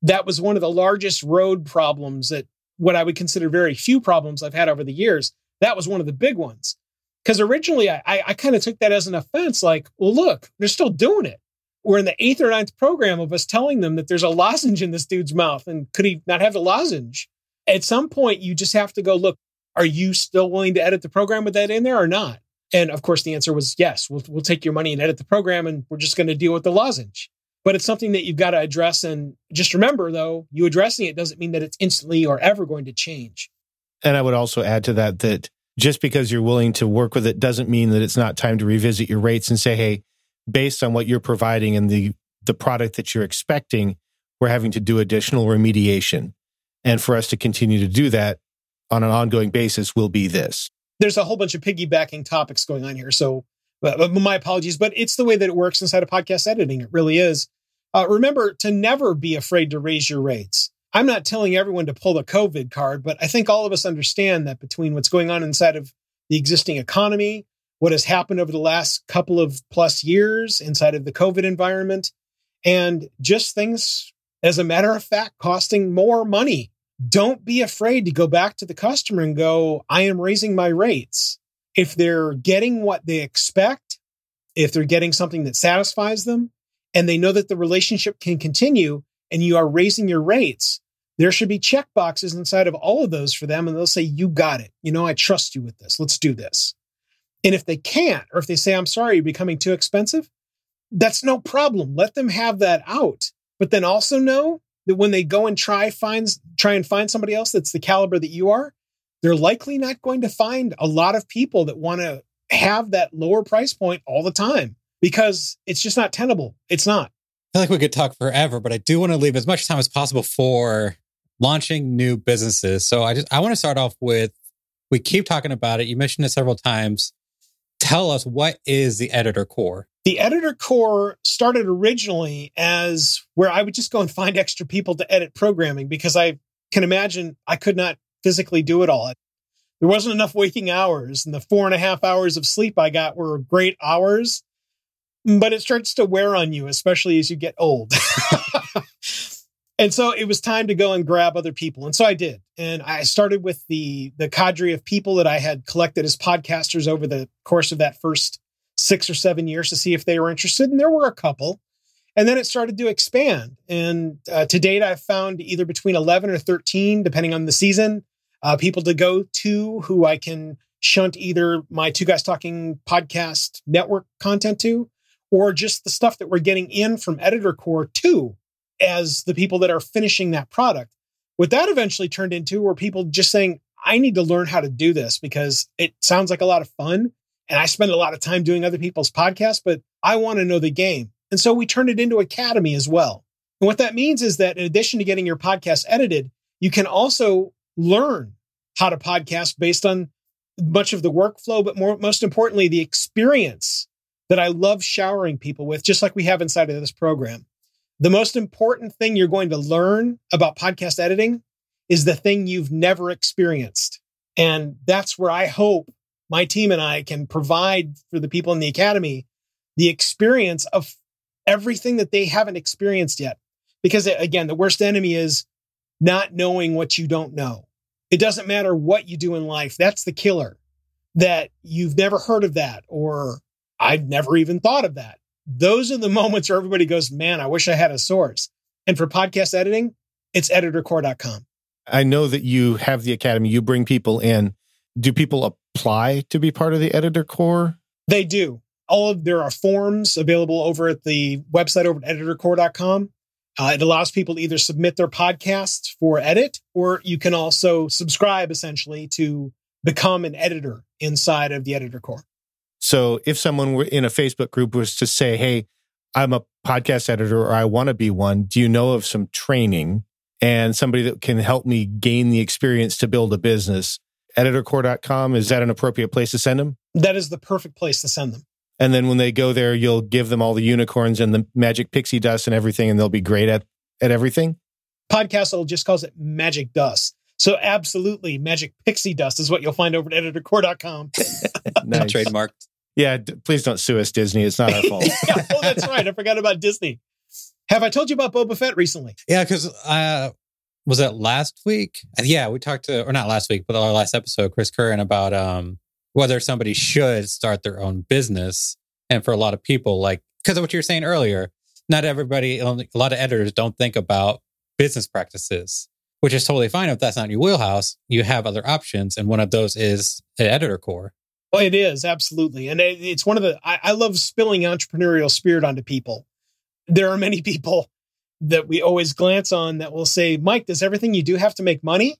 [SPEAKER 5] That was one of the largest road problems that what I would consider very few problems I've had over the years. That was one of the big ones. Because originally I, I, I kind of took that as an offense, like, well, look, they're still doing it. We're in the eighth or ninth program of us telling them that there's a lozenge in this dude's mouth and could he not have the lozenge? At some point, you just have to go, look, are you still willing to edit the program with that in there or not? And of course, the answer was yes, we'll, we'll take your money and edit the program and we're just going to deal with the lozenge. But it's something that you've got to address. And just remember, though, you addressing it doesn't mean that it's instantly or ever going to change.
[SPEAKER 4] And I would also add to that that just because you're willing to work with it doesn't mean that it's not time to revisit your rates and say, hey, based on what you're providing and the, the product that you're expecting, we're having to do additional remediation. And for us to continue to do that on an ongoing basis will be this
[SPEAKER 5] there's a whole bunch of piggybacking topics going on here. So uh, my apologies, but it's the way that it works inside of podcast editing. It really is. Uh, remember to never be afraid to raise your rates. I'm not telling everyone to pull the COVID card, but I think all of us understand that between what's going on inside of the existing economy, what has happened over the last couple of plus years inside of the COVID environment, and just things, as a matter of fact, costing more money don't be afraid to go back to the customer and go, I am raising my rates. If they're getting what they expect, if they're getting something that satisfies them, and they know that the relationship can continue and you are raising your rates, there should be check boxes inside of all of those for them. And they'll say, You got it. You know, I trust you with this. Let's do this. And if they can't, or if they say, I'm sorry, you're becoming too expensive, that's no problem. Let them have that out. But then also know that when they go and try finds try and find somebody else that's the caliber that you are, they're likely not going to find a lot of people that want to have that lower price point all the time because it's just not tenable. It's not.
[SPEAKER 3] I feel like we could talk forever, but I do want to leave as much time as possible for launching new businesses. So I just I want to start off with we keep talking about it. You mentioned it several times. Tell us what is the editor core?
[SPEAKER 5] The editor core started originally as where I would just go and find extra people to edit programming because I can imagine I could not physically do it all. There wasn't enough waking hours, and the four and a half hours of sleep I got were great hours, but it starts to wear on you, especially as you get old. and so it was time to go and grab other people, and so I did. And I started with the the cadre of people that I had collected as podcasters over the course of that first six or seven years to see if they were interested. And there were a couple. And then it started to expand. And uh, to date, I've found either between 11 or 13, depending on the season, uh, people to go to who I can shunt either my Two Guys Talking podcast network content to, or just the stuff that we're getting in from Editor Core to as the people that are finishing that product. What that eventually turned into were people just saying, I need to learn how to do this because it sounds like a lot of fun and I spend a lot of time doing other people's podcasts, but I want to know the game. And so we turned it into Academy as well. And what that means is that in addition to getting your podcast edited, you can also learn how to podcast based on much of the workflow, but more, most importantly, the experience that I love showering people with, just like we have inside of this program. The most important thing you're going to learn about podcast editing is the thing you've never experienced. And that's where I hope my team and I can provide for the people in the academy the experience of everything that they haven't experienced yet. Because again, the worst enemy is not knowing what you don't know. It doesn't matter what you do in life. That's the killer that you've never heard of that or I've never even thought of that. Those are the moments where everybody goes, man, I wish I had a source. And for podcast editing, it's editorcore.com.
[SPEAKER 4] I know that you have the academy, you bring people in. Do people apply to be part of the editor core?
[SPEAKER 5] They do. All of there are forms available over at the website over at editorcore.com. Uh, it allows people to either submit their podcasts for edit, or you can also subscribe essentially to become an editor inside of the editor core.
[SPEAKER 4] So if someone were in a Facebook group was to say, Hey, I'm a podcast editor or I want to be one, do you know of some training and somebody that can help me gain the experience to build a business? editorcore.com, is that an appropriate place to send them?
[SPEAKER 5] That is the perfect place to send them.
[SPEAKER 4] And then when they go there, you'll give them all the unicorns and the magic pixie dust and everything, and they'll be great at, at everything.
[SPEAKER 5] Podcastle just calls it magic dust. So absolutely, magic pixie dust is what you'll find over at editorcore.com.
[SPEAKER 3] nice. Trademarked.
[SPEAKER 4] Yeah, d- please don't sue us, Disney. It's not our fault.
[SPEAKER 5] yeah, oh, that's right. I forgot about Disney. Have I told you about Boba Fett recently?
[SPEAKER 3] Yeah, because uh, was that last week? Yeah, we talked to, or not last week, but our last episode, Chris Curran, about um, whether somebody should start their own business. And for a lot of people, like, because of what you were saying earlier, not everybody, a lot of editors don't think about business practices, which is totally fine if that's not your wheelhouse. You have other options. And one of those is an editor core.
[SPEAKER 5] Well, it is absolutely, and it, it's one of the. I, I love spilling entrepreneurial spirit onto people. There are many people that we always glance on that will say, "Mike, does everything you do have to make money?"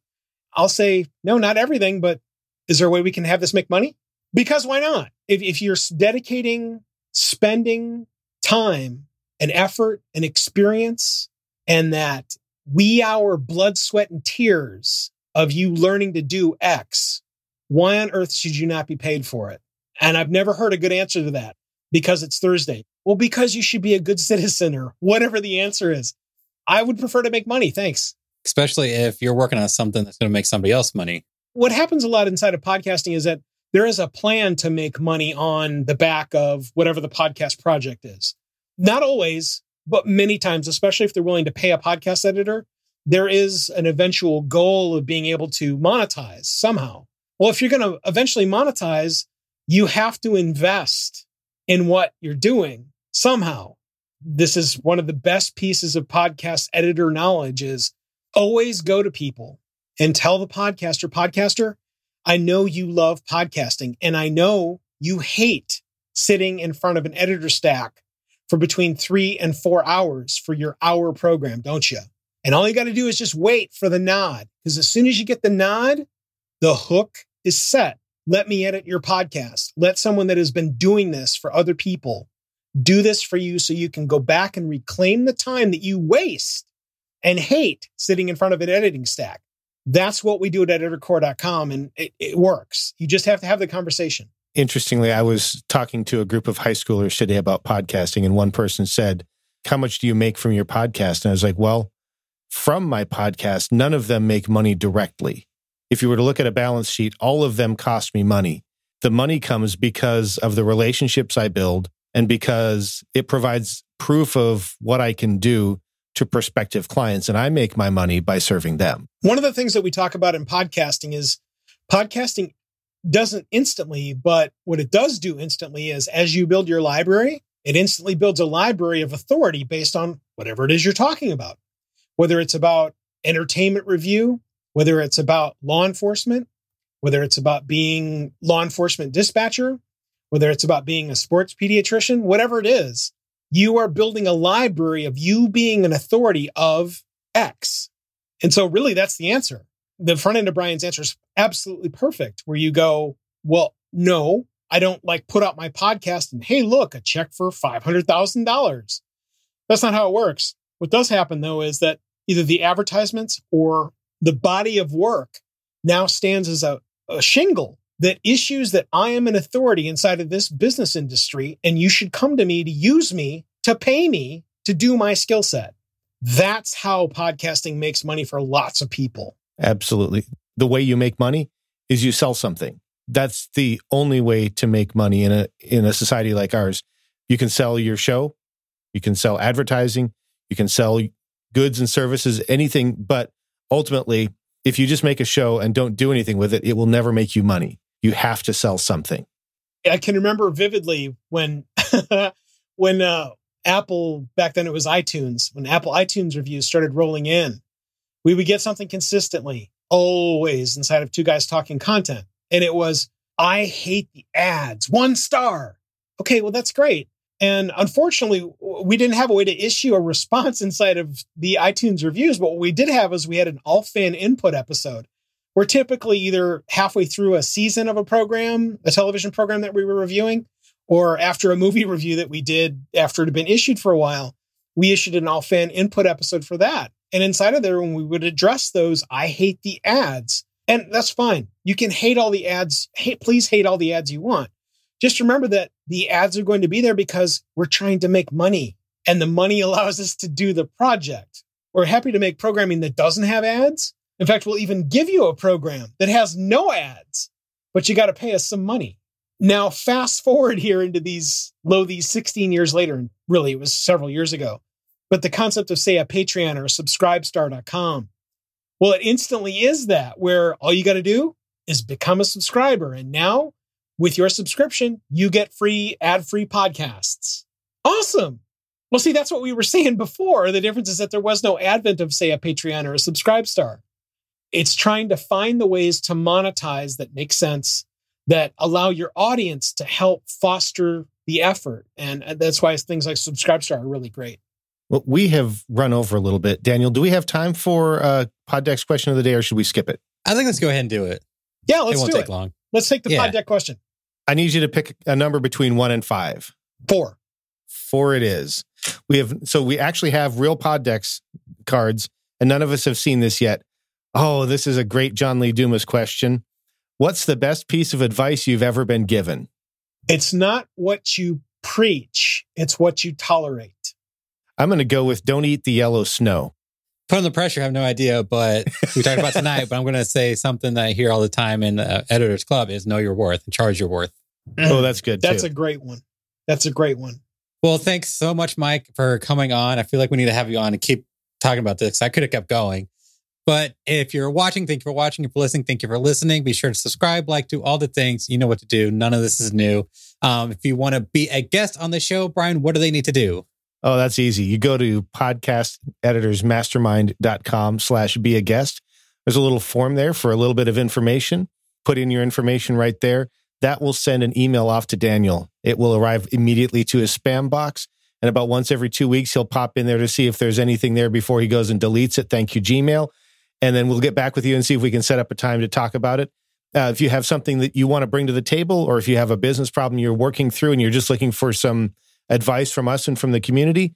[SPEAKER 5] I'll say, "No, not everything, but is there a way we can have this make money?" Because why not? If if you're dedicating, spending time and effort and experience, and that wee hour blood, sweat, and tears of you learning to do X, why on earth should you not be paid for it? And I've never heard a good answer to that because it's Thursday. Well, because you should be a good citizen or whatever the answer is. I would prefer to make money. Thanks.
[SPEAKER 3] Especially if you're working on something that's going to make somebody else money.
[SPEAKER 5] What happens a lot inside of podcasting is that there is a plan to make money on the back of whatever the podcast project is. Not always, but many times, especially if they're willing to pay a podcast editor, there is an eventual goal of being able to monetize somehow. Well, if you're going to eventually monetize, you have to invest in what you're doing somehow. This is one of the best pieces of podcast editor knowledge is always go to people and tell the podcaster, podcaster, I know you love podcasting and I know you hate sitting in front of an editor stack for between three and four hours for your hour program, don't you? And all you got to do is just wait for the nod. Because as soon as you get the nod, the hook is set. Let me edit your podcast. Let someone that has been doing this for other people do this for you so you can go back and reclaim the time that you waste and hate sitting in front of an editing stack. That's what we do at editorcore.com and it, it works. You just have to have the conversation.
[SPEAKER 4] Interestingly, I was talking to a group of high schoolers today about podcasting, and one person said, How much do you make from your podcast? And I was like, Well, from my podcast, none of them make money directly. If you were to look at a balance sheet, all of them cost me money. The money comes because of the relationships I build and because it provides proof of what I can do to prospective clients. And I make my money by serving them.
[SPEAKER 5] One of the things that we talk about in podcasting is podcasting doesn't instantly, but what it does do instantly is as you build your library, it instantly builds a library of authority based on whatever it is you're talking about. Whether it's about entertainment review, whether it's about law enforcement, whether it's about being law enforcement dispatcher, whether it's about being a sports pediatrician, whatever it is, you are building a library of you being an authority of X. And so, really, that's the answer. The front end of Brian's answer is absolutely perfect, where you go, Well, no, I don't like put out my podcast and, hey, look, a check for $500,000. That's not how it works. What does happen, though, is that either the advertisements or the body of work now stands as a, a shingle that issues that I am an authority inside of this business industry and you should come to me to use me to pay me to do my skill set. That's how podcasting makes money for lots of people.
[SPEAKER 4] Absolutely. The way you make money is you sell something. That's the only way to make money in a in a society like ours. You can sell your show, you can sell advertising, you can sell goods and services, anything, but ultimately if you just make a show and don't do anything with it, it will never make you money. You have to sell something.
[SPEAKER 5] I can remember vividly when when uh, Apple back then it was iTunes when Apple iTunes reviews started rolling in, we would get something consistently, always inside of two guys talking content, and it was I hate the ads, one star. Okay, well that's great. And unfortunately, we didn't have a way to issue a response inside of the iTunes reviews. But what we did have is we had an all fan input episode. We're typically either halfway through a season of a program, a television program that we were reviewing, or after a movie review that we did after it had been issued for a while. We issued an all fan input episode for that. And inside of there, when we would address those, I hate the ads. And that's fine. You can hate all the ads. Please hate all the ads you want. Just remember that the ads are going to be there because we're trying to make money and the money allows us to do the project. We're happy to make programming that doesn't have ads. In fact, we'll even give you a program that has no ads, but you got to pay us some money. Now, fast forward here into these low, these 16 years later, and really it was several years ago. But the concept of, say, a Patreon or a subscribestar.com, well, it instantly is that where all you got to do is become a subscriber. And now, with your subscription, you get free ad free podcasts. Awesome. Well, see, that's what we were saying before. The difference is that there was no advent of, say, a Patreon or a Subscribestar. It's trying to find the ways to monetize that make sense, that allow your audience to help foster the effort. And that's why things like Subscribestar are really great.
[SPEAKER 4] Well, we have run over a little bit. Daniel, do we have time for uh, Pod Deck's question of the day or should we skip it?
[SPEAKER 3] I think let's go ahead and do it.
[SPEAKER 5] Yeah, let's
[SPEAKER 3] it won't
[SPEAKER 5] do
[SPEAKER 3] take
[SPEAKER 5] it.
[SPEAKER 3] long.
[SPEAKER 5] Let's take the
[SPEAKER 3] Yeah.
[SPEAKER 5] Pod Deck question.
[SPEAKER 4] I need you to pick a number between one and five.
[SPEAKER 5] Four.
[SPEAKER 4] Four it is. We have so we actually have real pod decks cards, and none of us have seen this yet. Oh, this is a great John Lee Dumas question. What's the best piece of advice you've ever been given?
[SPEAKER 5] It's not what you preach, it's what you tolerate.
[SPEAKER 4] I'm going to go with don't eat the yellow snow.
[SPEAKER 3] Put on the pressure, I have no idea, but we talked about tonight. But I'm going to say something that I hear all the time in the Editors Club is know your worth and charge your worth.
[SPEAKER 4] Oh, that's good
[SPEAKER 5] That's
[SPEAKER 4] too.
[SPEAKER 5] a great one. That's a great one.
[SPEAKER 3] Well, thanks so much, Mike, for coming on. I feel like we need to have you on and keep talking about this. I could have kept going. But if you're watching, thank you for watching. If you're listening, thank you for listening. Be sure to subscribe, like, do all the things. You know what to do. None of this is new. Um, if you want to be a guest on the show, Brian, what do they need to do?
[SPEAKER 4] Oh, that's easy. You go to podcasteditorsmastermind.com slash be a guest. There's a little form there for a little bit of information. Put in your information right there. That will send an email off to Daniel. It will arrive immediately to his spam box. And about once every two weeks, he'll pop in there to see if there's anything there before he goes and deletes it. Thank you, Gmail. And then we'll get back with you and see if we can set up a time to talk about it. Uh, if you have something that you want to bring to the table, or if you have a business problem you're working through and you're just looking for some advice from us and from the community,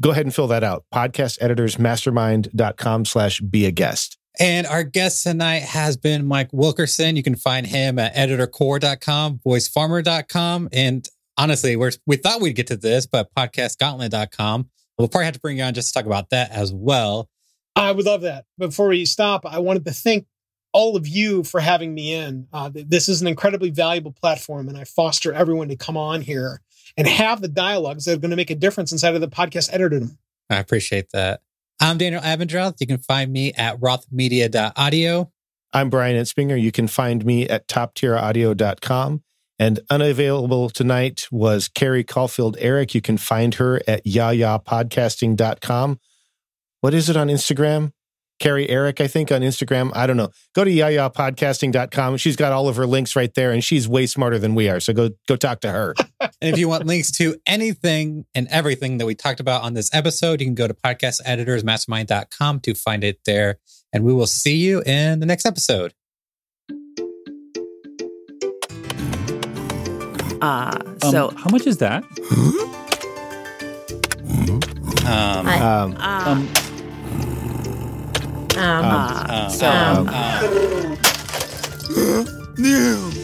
[SPEAKER 4] go ahead and fill that out. Podcasteditorsmastermind.com slash be a guest.
[SPEAKER 3] And our guest tonight has been Mike Wilkerson. You can find him at editorcore.com, voicefarmer.com. And honestly, we're, we thought we'd get to this, but podcastgauntlet.com. We'll probably have to bring you on just to talk about that as well.
[SPEAKER 5] I would love that. Before we stop, I wanted to thank all of you for having me in. Uh, this is an incredibly valuable platform, and I foster everyone to come on here and have the dialogues that are going to make a difference inside of the podcast editordom.
[SPEAKER 3] I appreciate that. I'm Daniel Abendroth. You can find me at rothmedia.audio.
[SPEAKER 4] I'm Brian Enspinger. You can find me at toptieraudio.com. And unavailable tonight was Carrie Caulfield Arick. You can find her at yayapodcasting.com. What is it on Instagram? Carrie Arick, I think, on Instagram. I don't know. Go to yayapodcasting.com. She's got all of her links right there, and she's way smarter than we are. So go go talk to her.
[SPEAKER 3] And if you want links to anything and everything that we talked about on this episode, you can go to podcasteditorsmastermind.com to find it there. And we will see you in the next episode.
[SPEAKER 1] Uh,
[SPEAKER 2] Um,
[SPEAKER 1] so,
[SPEAKER 2] how much is that?
[SPEAKER 3] Um,
[SPEAKER 1] I-
[SPEAKER 4] Um,
[SPEAKER 1] uh,
[SPEAKER 2] Um,
[SPEAKER 1] um,
[SPEAKER 3] um,
[SPEAKER 1] so,
[SPEAKER 3] um,
[SPEAKER 1] um,
[SPEAKER 3] um,